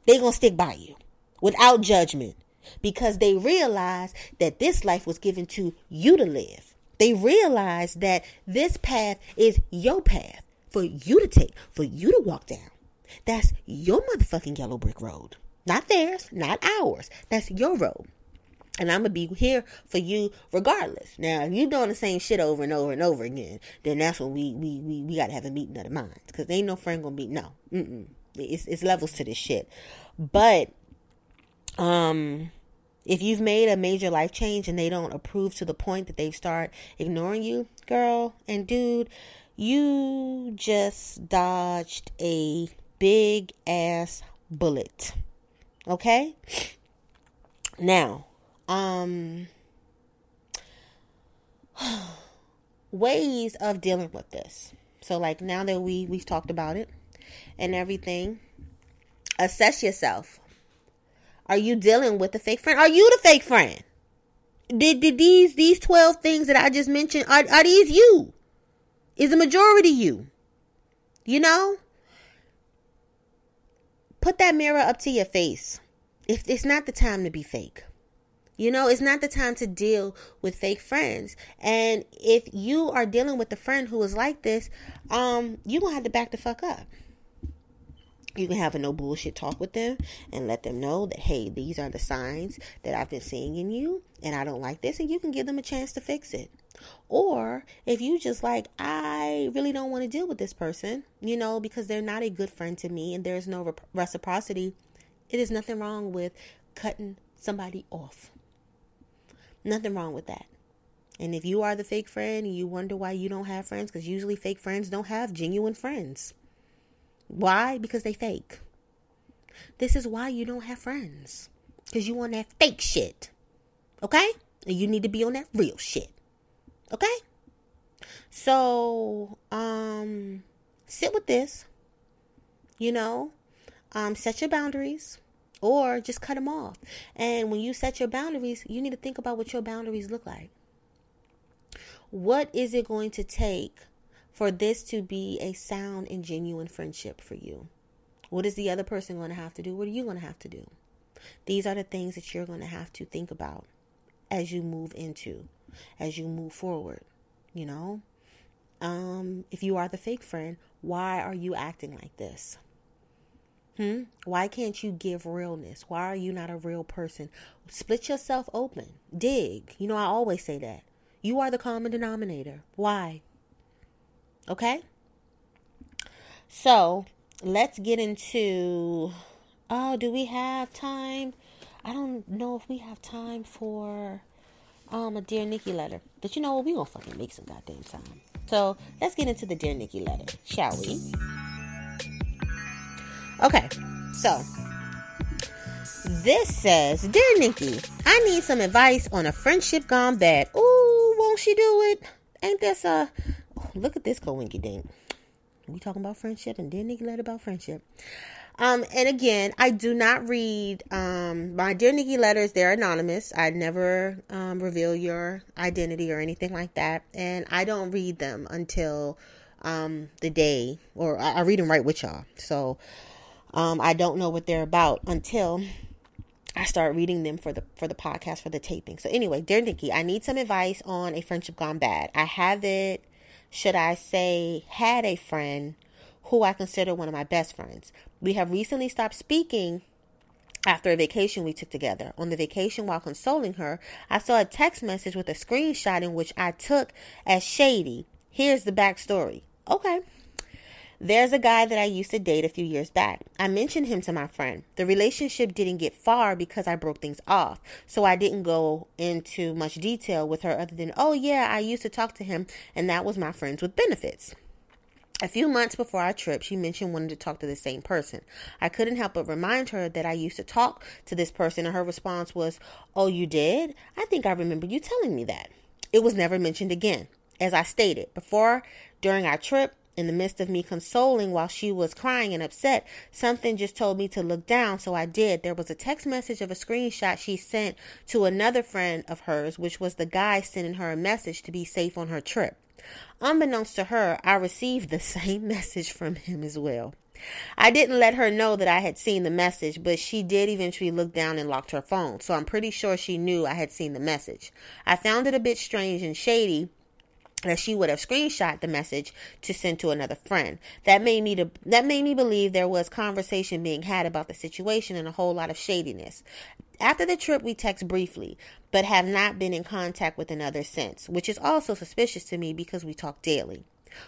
They gonna stick by you without judgment because they realize that this life was given to you to live. They realize that this path is your path for you to take, for you to walk down. That's your motherfucking yellow brick road. Not theirs, not ours. That's your road. And I'm gonna be here for you regardless. Now, if you're doing the same shit over and over and over again, then that's when we we we, we gotta have a meeting of the minds. Cause ain't no friend gonna be no. Mm-mm. It's it's levels to this shit. But um if you've made a major life change and they don't approve to the point that they start ignoring you, girl and dude, you just dodged a big ass bullet. Okay? Now, um ways of dealing with this. So like now that we we've talked about it and everything, assess yourself. Are you dealing with a fake friend? Are you the fake friend? Did, did these these 12 things that I just mentioned are, are these you? Is the majority you? You know? Put that mirror up to your face. If it's not the time to be fake. You know, it's not the time to deal with fake friends. And if you are dealing with a friend who is like this, um, you're gonna have to back the fuck up. You can have a no bullshit talk with them and let them know that hey, these are the signs that I've been seeing in you and I don't like this and you can give them a chance to fix it. Or if you just like, I really don't want to deal with this person, you know, because they're not a good friend to me and there's no reciprocity, it is nothing wrong with cutting somebody off. Nothing wrong with that. And if you are the fake friend and you wonder why you don't have friends, because usually fake friends don't have genuine friends. Why? Because they fake. This is why you don't have friends. Because you want that fake shit. Okay? And you need to be on that real shit. Okay? So, um, sit with this. You know, um, set your boundaries or just cut them off. And when you set your boundaries, you need to think about what your boundaries look like. What is it going to take for this to be a sound and genuine friendship for you? What is the other person going to have to do? What are you going to have to do? These are the things that you're going to have to think about as you move into as you move forward, you know? Um, if you are the fake friend, why are you acting like this? Hmm? Why can't you give realness? Why are you not a real person? Split yourself open. Dig. You know, I always say that. You are the common denominator. Why? Okay? So, let's get into. Oh, do we have time? I don't know if we have time for um a dear Nikki letter. But you know what? We gonna fucking make some goddamn time. So let's get into the dear Nikki letter, shall we? Okay, so this says, Dear Nikki, I need some advice on a friendship gone bad. Ooh, won't she do it? Ain't this a oh, look at this coinky dink. We talking about friendship and dear Nikki letter about friendship. Um, and again, I do not read um, my Dear Nikki letters. They're anonymous. I never um, reveal your identity or anything like that. And I don't read them until um, the day, or I, I read them right with y'all. So um, I don't know what they're about until I start reading them for the for the podcast for the taping. So anyway, dear Nikki, I need some advice on a friendship gone bad. I have it. Should I say had a friend who I consider one of my best friends. We have recently stopped speaking after a vacation we took together. On the vacation, while consoling her, I saw a text message with a screenshot in which I took as shady. Here's the backstory. Okay. There's a guy that I used to date a few years back. I mentioned him to my friend. The relationship didn't get far because I broke things off. So I didn't go into much detail with her other than, oh, yeah, I used to talk to him, and that was my friends with benefits. A few months before our trip, she mentioned wanting to talk to the same person. I couldn't help but remind her that I used to talk to this person, and her response was, Oh, you did? I think I remember you telling me that. It was never mentioned again. As I stated, before, during our trip, in the midst of me consoling while she was crying and upset, something just told me to look down, so I did. There was a text message of a screenshot she sent to another friend of hers, which was the guy sending her a message to be safe on her trip. Unbeknownst to her, I received the same message from him as well. I didn't let her know that I had seen the message, but she did eventually look down and locked her phone, so I'm pretty sure she knew I had seen the message. I found it a bit strange and shady that she would have screenshot the message to send to another friend. That made me to that made me believe there was conversation being had about the situation and a whole lot of shadiness. After the trip we text briefly, but have not been in contact with another since, which is also suspicious to me because we talk daily.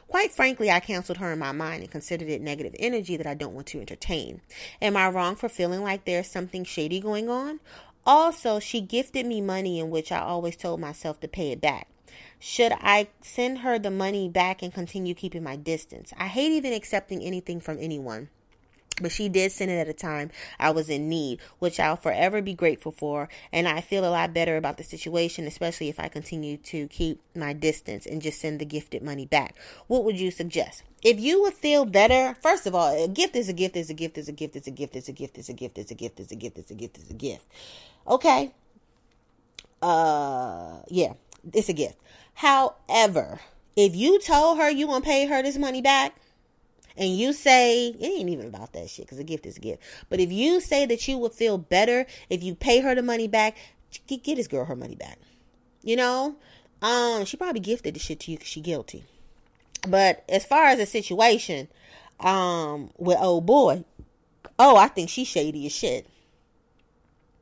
Quite frankly, I canceled her in my mind and considered it negative energy that I don't want to entertain. Am I wrong for feeling like there's something shady going on? Also, she gifted me money in which I always told myself to pay it back. Should I send her the money back and continue keeping my distance? I hate even accepting anything from anyone. But she did send it at a time I was in need, which I'll forever be grateful for. And I feel a lot better about the situation, especially if I continue to keep my distance and just send the gifted money back. What would you suggest? If you would feel better, first of all, a gift is a gift, is a gift, is a gift, is a gift, is a gift, is a gift, is a gift, is a gift, is a gift, is a gift. Okay. Uh, yeah, it's a gift. However, if you told her you want to pay her this money back, and you say it ain't even about that shit because a gift is a gift. But if you say that you would feel better if you pay her the money back, get, get this girl her money back. You know, um, she probably gifted the shit to you because she guilty. But as far as the situation, um, with old boy, oh, I think she's shady as shit.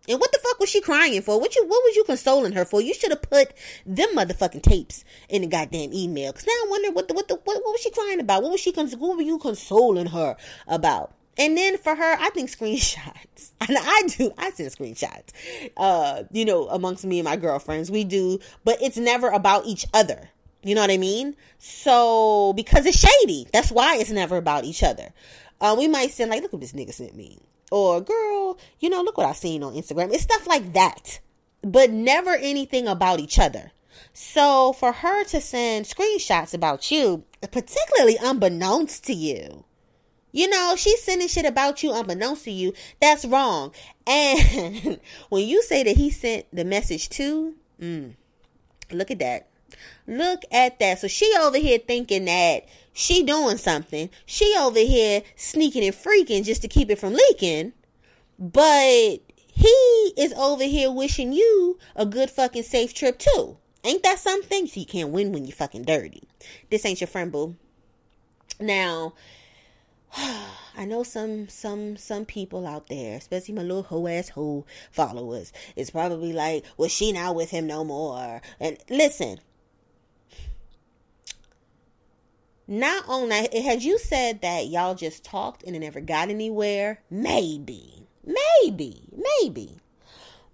And what the fuck was she crying for? What you what was you consoling her for? You should have put them motherfucking tapes in the goddamn email. Cause now I wonder what the what the what, what was she crying about? What was she what were you consoling her about? And then for her, I think screenshots. And I do, I send screenshots. Uh, you know, amongst me and my girlfriends, we do, but it's never about each other. You know what I mean? So, because it's shady. That's why it's never about each other. Uh, we might send like, look what this nigga sent me. Or, girl, you know, look what I've seen on Instagram. It's stuff like that, but never anything about each other. So for her to send screenshots about you, particularly unbeknownst to you, you know, she's sending shit about you unbeknownst to you. That's wrong. And when you say that he sent the message to, mm, look at that. Look at that. So she over here thinking that she doing something. She over here sneaking and freaking just to keep it from leaking. But he is over here wishing you a good fucking safe trip too. Ain't that something? So you can't win when you fucking dirty. This ain't your friend, boo. Now, I know some some some people out there, especially my little hoe ass hoe followers, is probably like, "Well, she not with him no more." And listen, not on that had you said that y'all just talked and it never got anywhere? Maybe. Maybe. Maybe.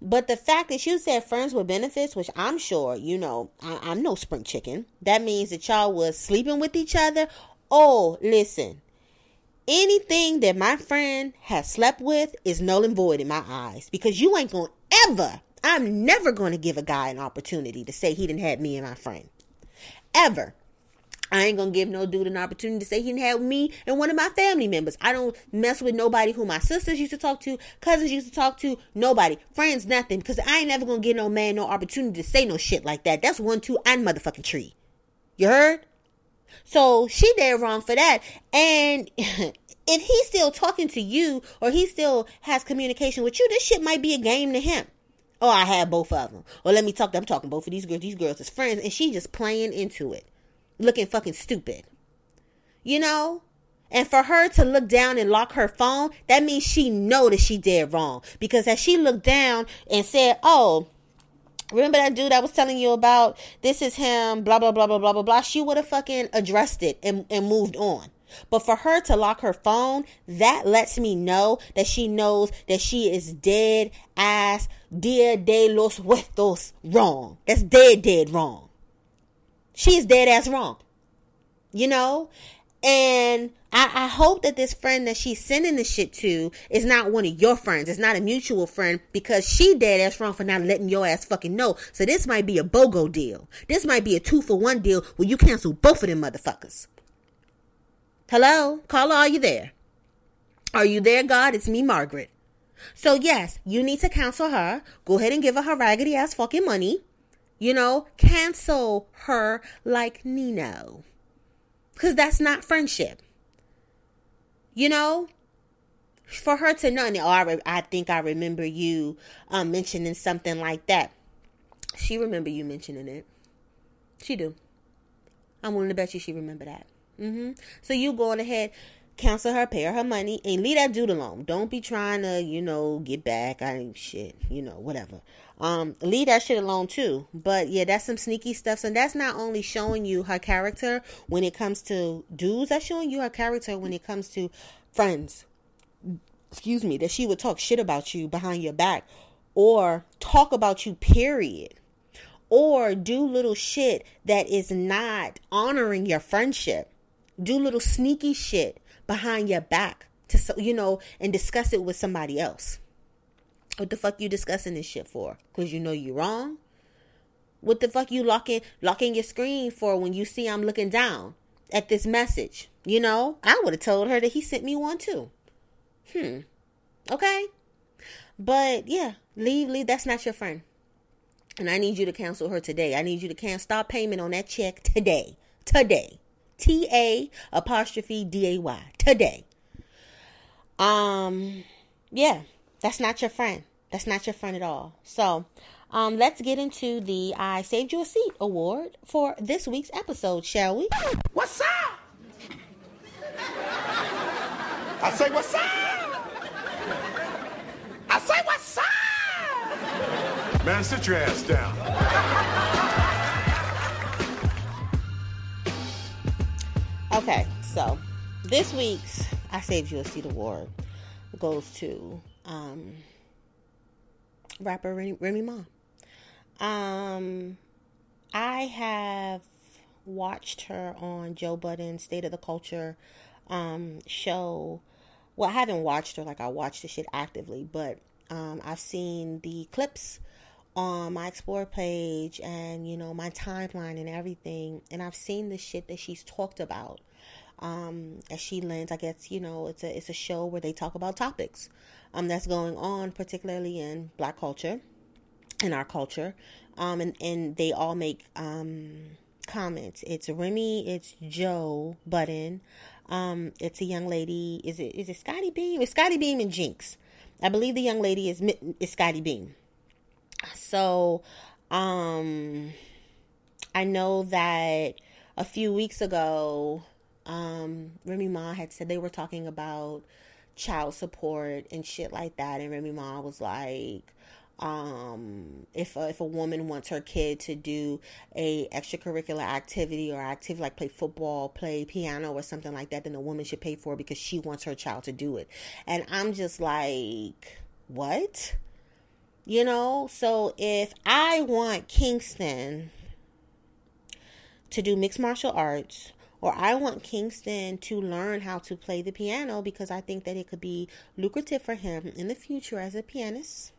But the fact that you said friends with benefits which i'm sure you know I, am no spring chicken. That means that y'all was sleeping with each other. Oh listen. Anything that my friend has slept with is null and void in my eyes because you ain't gonna ever i'm never gonna give a guy an opportunity to say he didn't have me and my friend. Ever I ain't gonna give no dude an opportunity to say he didn't have me and one of my family members. I don't mess with nobody who my sisters used to talk to, cousins used to talk to, nobody, friends, nothing. Because I ain't never gonna give no man no opportunity to say no shit like that. That's one, two, and motherfucking tree. You heard? So she dead wrong for that. And if he's still talking to you or he still has communication with you, this shit might be a game to him. Oh, I have both of them. Or let me talk. I'm talking both of these girls. These girls as friends, and she just playing into it looking fucking stupid. You know? And for her to look down and lock her phone, that means she know that she did wrong. Because as she looked down and said, "Oh, remember that dude I was telling you about? This is him." Blah blah blah blah blah blah blah. She would have fucking addressed it and, and moved on. But for her to lock her phone, that lets me know that she knows that she is dead ass, dia de los wrong. That's dead, dead wrong. She is dead ass wrong. You know? And I, I hope that this friend that she's sending the shit to is not one of your friends. It's not a mutual friend because she dead ass wrong for not letting your ass fucking know. So this might be a BOGO deal. This might be a two for one deal where you cancel both of them motherfuckers. Hello? Carla, are you there? Are you there, God? It's me, Margaret. So yes, you need to cancel her. Go ahead and give her her raggedy ass fucking money. You know, cancel her like Nino. Because that's not friendship. You know? For her to know, and oh, I, I think I remember you um, mentioning something like that. She remember you mentioning it. She do. I'm willing to bet you she remember that. Mm-hmm. So you going ahead, cancel her, pay her her money, and leave that dude alone. Don't be trying to, you know, get back. I ain't shit, you know, whatever. Um, leave that shit alone too. But yeah, that's some sneaky stuff. So that's not only showing you her character when it comes to dudes, that's showing you her character when it comes to friends. Excuse me, that she would talk shit about you behind your back or talk about you, period. Or do little shit that is not honoring your friendship. Do little sneaky shit behind your back to you know and discuss it with somebody else. What the fuck you discussing this shit for? Cause you know you wrong. What the fuck you locking locking your screen for when you see I'm looking down at this message? You know, I would have told her that he sent me one too. Hmm. Okay. But yeah, leave, leave. That's not your friend. And I need you to cancel her today. I need you to cancel stop payment on that check today. Today. T A apostrophe D A Y. Today. Um, yeah, that's not your friend. That's not your friend at all. So, um, let's get into the I Saved You a Seat award for this week's episode, shall we? What's up? I say, what's up? I say, what's up? Man, sit your ass down. Okay, so this week's I Saved You a Seat award goes to um, rapper Remy, Ma. Um, I have watched her on Joe Budden's State of the Culture um, show. Well, I haven't watched her like I watched the shit actively, but um, I've seen the clips on my explore page and you know my timeline and everything and i've seen the shit that she's talked about um as she lends i guess you know it's a it's a show where they talk about topics um that's going on particularly in black culture in our culture um and and they all make um comments. It's remy it's joe Budden, um it's a young lady is it is it Scottie Beam? It's Scottie Beam and jinx. I believe the young lady is is Scottie Beam. So, um, I know that a few weeks ago, um, Remy Ma had said they were talking about child support and shit like that, and Remy Ma was like, um, if a, if a woman wants her kid to do a extracurricular activity or activity like play football, play piano or something like that, then the woman should pay for it because she wants her child to do it. And I'm just like, what? You know, so if I want Kingston to do mixed martial arts, or I want Kingston to learn how to play the piano because I think that it could be lucrative for him in the future as a pianist,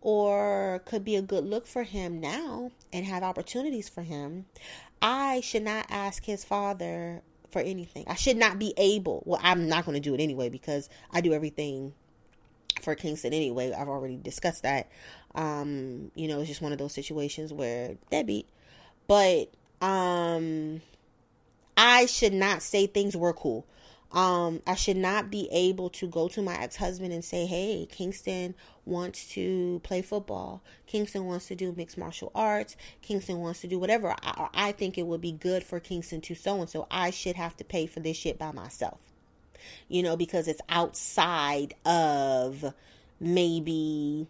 or could be a good look for him now and have opportunities for him, I should not ask his father for anything. I should not be able. Well, I'm not going to do it anyway because I do everything for Kingston anyway. I've already discussed that. Um, you know, it's just one of those situations where deadbeat. But um I should not say things were cool. Um, I should not be able to go to my ex husband and say, Hey, Kingston wants to play football. Kingston wants to do mixed martial arts. Kingston wants to do whatever. I, I think it would be good for Kingston to so and so. I should have to pay for this shit by myself you know, because it's outside of maybe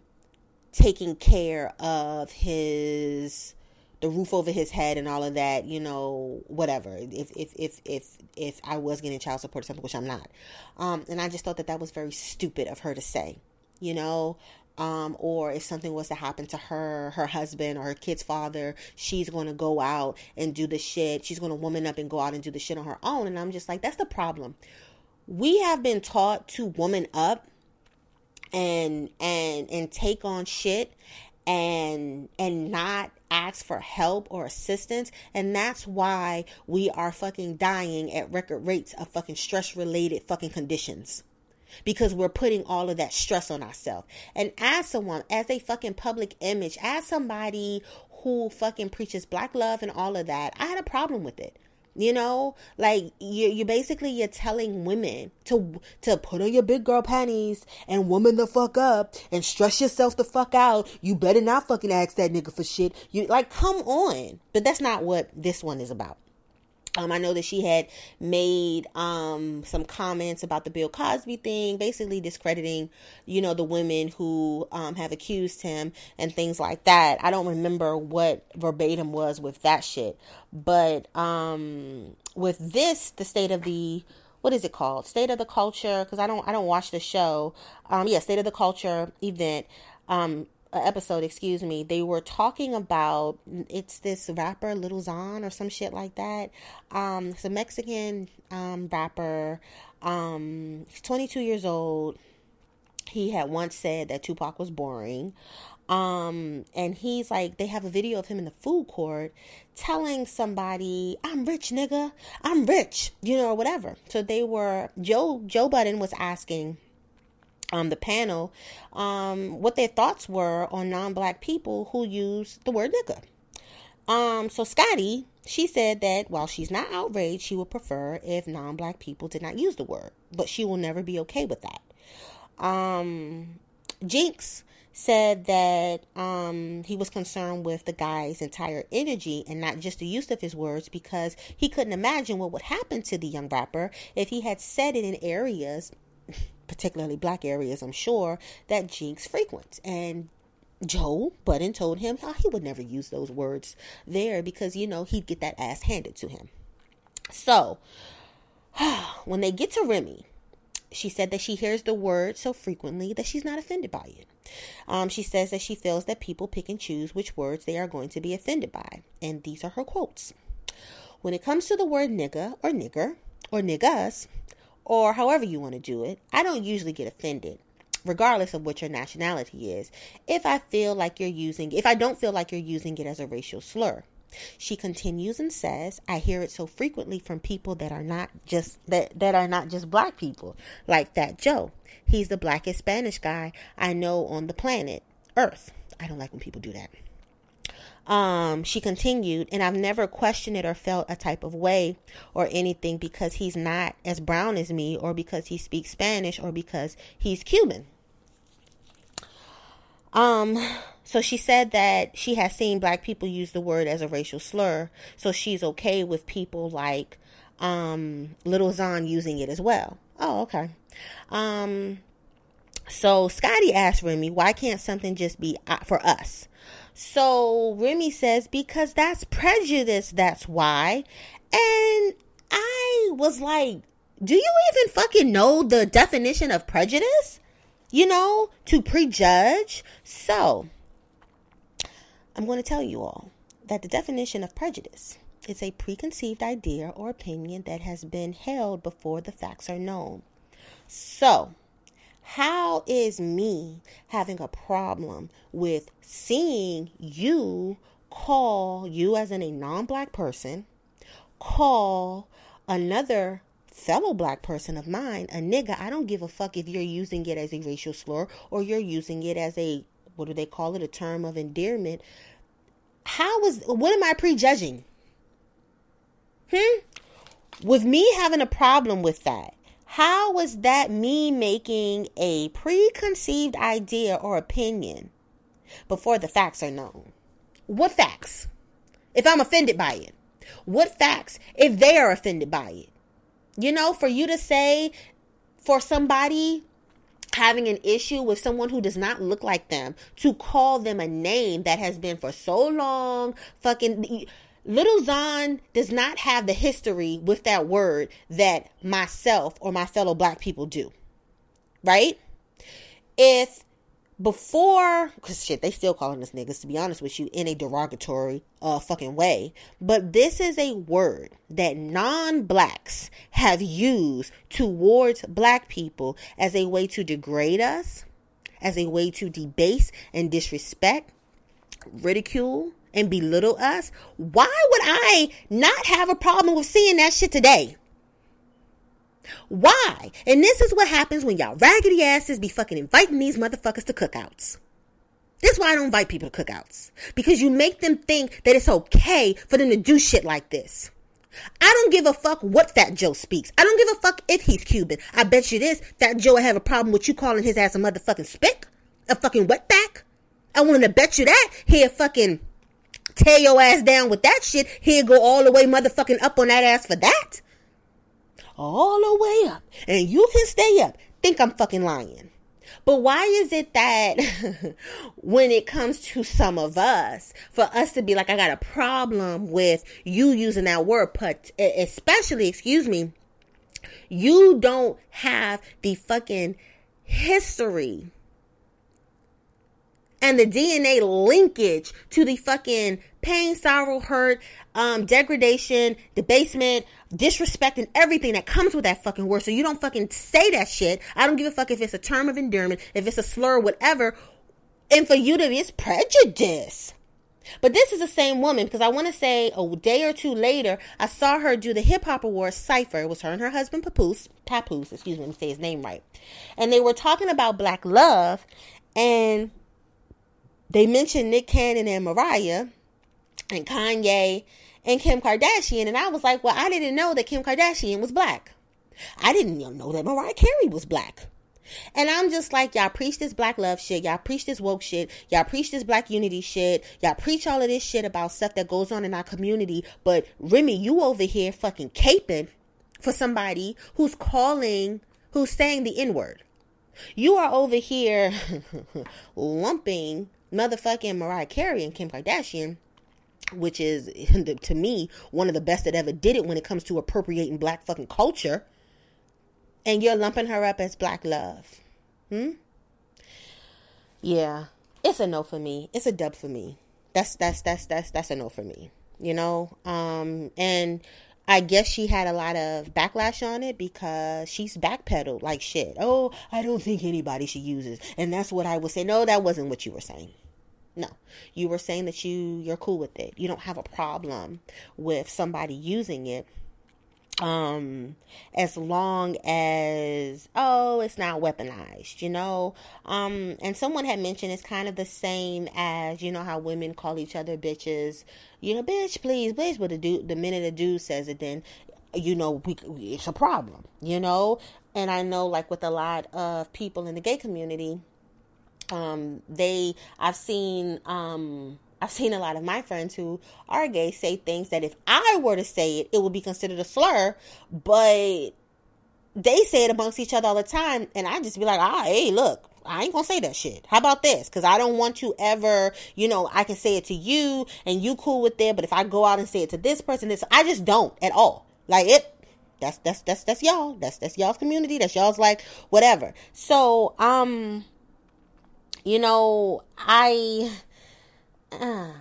taking care of his the roof over his head and all of that, you know, whatever. If if if if if I was getting child support or something, which I'm not, um, and I just thought that that was very stupid of her to say, you know. um, or if something was to happen to her, her husband, or her kid's father, she's going to go out and do the shit. She's going to woman up and go out and do the shit on her own. And I'm just like, that's the problem. We have been taught to woman up and and and take on shit and and not ask for help or assistance. And that's why we are fucking dying at record rates of fucking stress related fucking conditions. Because we're putting all of that stress on ourselves. And as someone as a fucking public image as somebody who fucking preaches black love and all of that i had a problem with it you know, like you you basically you're telling women to to put on your big girl panties and woman the fuck up and stress yourself the fuck out. You better not fucking ask that nigga for shit. You like come on. But that's not what this one is about. Um, I know that she had made um, some comments about the Bill Cosby thing, basically discrediting, you know, the women who um, have accused him and things like that. I don't remember what verbatim was with that shit, but um, with this, the state of the what is it called? State of the culture? Because I don't I don't watch the show. Um, yeah, state of the culture event. Episode, excuse me, they were talking about it's this rapper Lil Xan or some shit like that. Um, it's a Mexican um, rapper. Um, he's 22 years old. He had once said that Tupac was boring. Um, and he's like, they have a video of him in the food court telling somebody, I'm rich, nigga. I'm rich, you know, or whatever. So they were, Joe, Joe Budden was asking um, the panel um, what their thoughts were on non-black people who use the word nigga. Um, so Scottie, she said that while she's not outraged, she would prefer if non-black people did not use the word, but she will never be okay with that. Um, Jinx said that um, he was concerned with the guy's entire energy and not just the use of his words because he couldn't imagine what would happen to the young rapper if he had said it in areas particularly black areas, I'm sure, that Jinx frequents. And Joe Budden told him how he would never use those words there because, you know, he'd get that ass handed to him. So, when they get to Remy, she said that she hears the word so frequently that she's not offended by it. Um, she says that she feels that people pick and choose which words they are going to be offended by. And these are her quotes. When it comes to the word nigga or nigger or niggas, or however you want to do it, I don't usually get offended, regardless of what your nationality is, if I feel like you're using, if I don't feel like you're using it as a racial slur. She continues and says, I hear it so frequently from people that are not just that that are not just black people, like that Joe. He's the blackest Spanish guy I know on the planet Earth. I don't like when people do that. Um, she continued, and I've never questioned it or felt a type of way or anything because he's not as brown as me, or because he speaks Spanish, or because he's Cuban. Um, so she said that she has seen black people use the word as a racial slur, so she's okay with people like um, Lil Xan using it as well. Oh, okay. Um, so Scottie asked Remy, why can't something just be uh, for us? So Remy says, because that's prejudice, that's why. And I was like, do you even fucking know the definition of prejudice? You know, to prejudge? So, I'm going to tell you all that the definition of prejudice is a preconceived idea or opinion that has been held before the facts are known. So, how is me having a problem with seeing you call you as in a non-black person call another fellow black person of mine a nigga? I don't give a fuck if you're using it as a racial slur or you're using it as a what do they call it a term of endearment. How is what am i prejudging? Hmm? With me having a problem with that how was that me making a preconceived idea or opinion before the facts are known? What facts? If I'm offended by it, what facts if they are offended by it? You know, for you to say for somebody having an issue with someone who does not look like them to call them a name that has been for so long fucking Lil Xan does not have the history with that word that myself or my fellow black people do. Right? If before because shit they still calling us niggas to be honest with you in a derogatory uh fucking way but this is a word that non-blacks have used towards black people as a way to degrade us as a way to debase and disrespect ridicule and belittle us why would i not have a problem with seeing that shit today why? And this is what happens when y'all raggedy asses be fucking inviting these motherfuckers to cookouts. This is why I don't invite people to cookouts. Because you make them think that it's okay for them to do shit like this. I don't give a fuck what Fat Joe speaks. I don't give a fuck if he's Cuban. I bet you this, Fat Joe would have a problem with you calling his ass a motherfucking spick. A fucking wetback. I want to bet you that he'll fucking tear your ass down with that shit. He'll go all the way motherfucking up on that ass for that all the way up and you can stay up. Think I'm fucking lying. But why is it that when it comes to some of us, for us to be like, I got a problem with you using that word, but especially, excuse me, you don't have the fucking history and the DNA linkage to the fucking pain, sorrow, hurt, um, degradation, debasement, disrespect, and everything that comes with that fucking word. So you don't fucking say that shit. I don't give a fuck if it's a term of endearment, if it's a slur, whatever. And for you to be, it's prejudice. But this is the same woman because I want to say a day or two later, I saw her do the Hip Hop Awards cipher. It was her and her husband, Papoose, Papoose, excuse me, let me say his name right. And they were talking about black love, and they mentioned Nick Cannon and Mariah and Kanye and Kim Kardashian. And I was like, well, I didn't know that Kim Kardashian was black. I didn't even know that Mariah Carey was black. And I'm just like, y'all preach this black love shit. Y'all preach this woke shit. Y'all preach this black unity shit. Y'all preach all of this shit about stuff that goes on in our community. But Remy, you over here fucking caping for somebody who's calling, who's saying the N word. You are over here lumping motherfucking Mariah Carey and Kim Kardashian which is to me one of the best that ever did it when it comes to appropriating black fucking culture and you're lumping her up as black love hmm yeah it's a no for me it's a dub for me that's that's that's that's that's a no for me you know um and I guess she had a lot of backlash on it because she's backpedaled like shit. Oh, I don't think anybody should use it. And that's what I would say. No, that wasn't what you were saying. No. You were saying that you you're cool with it. You don't have a problem with somebody using it um as long as oh it's not weaponized you know um and someone had mentioned it's kind of the same as you know how women call each other bitches you know bitch please please but the dude the minute a dude says it then you know we, it's a problem you know and i know like with a lot of people in the gay community um, they I've seen um, I've seen a lot of my friends who are gay say things that if I were to say it, it would be considered a slur, but they say it amongst each other all the time, and I just be like, ah, hey, look, I ain't gonna say that shit. How about this? Because I don't want to ever, you know, I can say it to you and you cool with it, but if I go out and say it to this person, this I just don't at all. Like it. That's that's that's that's y'all. That's that's y'all's community. That's y'all's like whatever. So um you know, I, uh,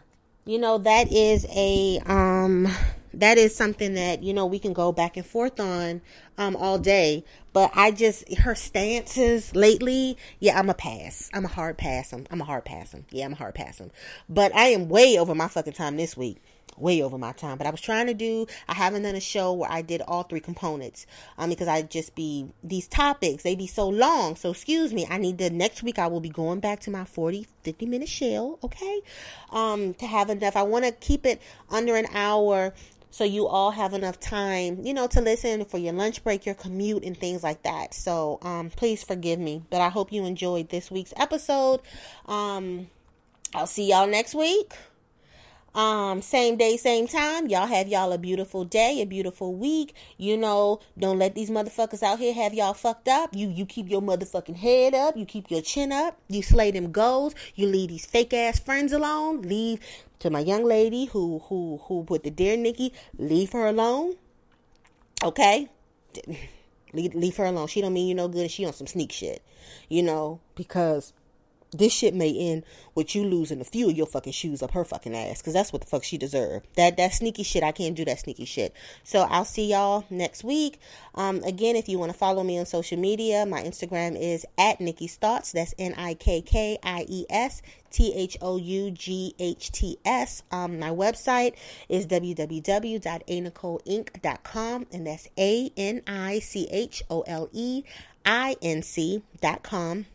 you know, that is a, um, that is something that, you know, we can go back and forth on, um, all day. But I just, her stances lately, yeah, I'm a pass. I'm a hard pass. I'm, I'm a hard pass. Yeah, I'm a hard pass. But I am way over my fucking time this week way over my time. But I was trying to do, I haven't done a show where I did all three components um, because I just be, these topics, they be so long. So excuse me, I need to, next week I will be going back to my 40, 50 minute shell, okay? Um, to have enough. I want to keep it under an hour so you all have enough time, you know, to listen for your lunch break, your commute, and things like that. So um, please forgive me, but I hope you enjoyed this week's episode. Um, I'll see y'all next week. Um, same day, same time. Y'all have y'all a beautiful day, a beautiful week. You know, don't let these motherfuckers out here have y'all fucked up. You you keep your motherfucking head up. You keep your chin up. You slay them goals. You leave these fake ass friends alone. Leave to my young lady who who who put the dear Nikki. Leave her alone. Okay. Leave, leave her alone. She don't mean you no good. She on some sneak shit, you know, because this shit may end with you losing a few of your fucking shoes up her fucking ass because that's what the fuck she deserved. That that sneaky shit i can't do that sneaky shit. So i'll see y'all next week. Um again if you want to follow me on social media my instagram is at nikki's thoughts that's n-i-k-k-i-e-s T-H-O-U-G-H-T-S. Um, my website is www.anicoleinc.com and that's A-N-I-C-H-O-L-E-I-N-C.com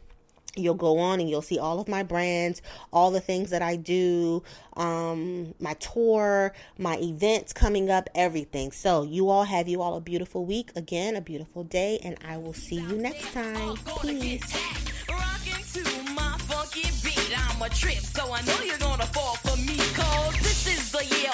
you'll go on and you'll see all of my brands, all the things that I do, um, my tour, my events coming up, everything. So, you all have you all a beautiful week, again, a beautiful day, and I will see you next time. Peace. I'm a trip, so I know you're gonna fall for me. Cause this is the year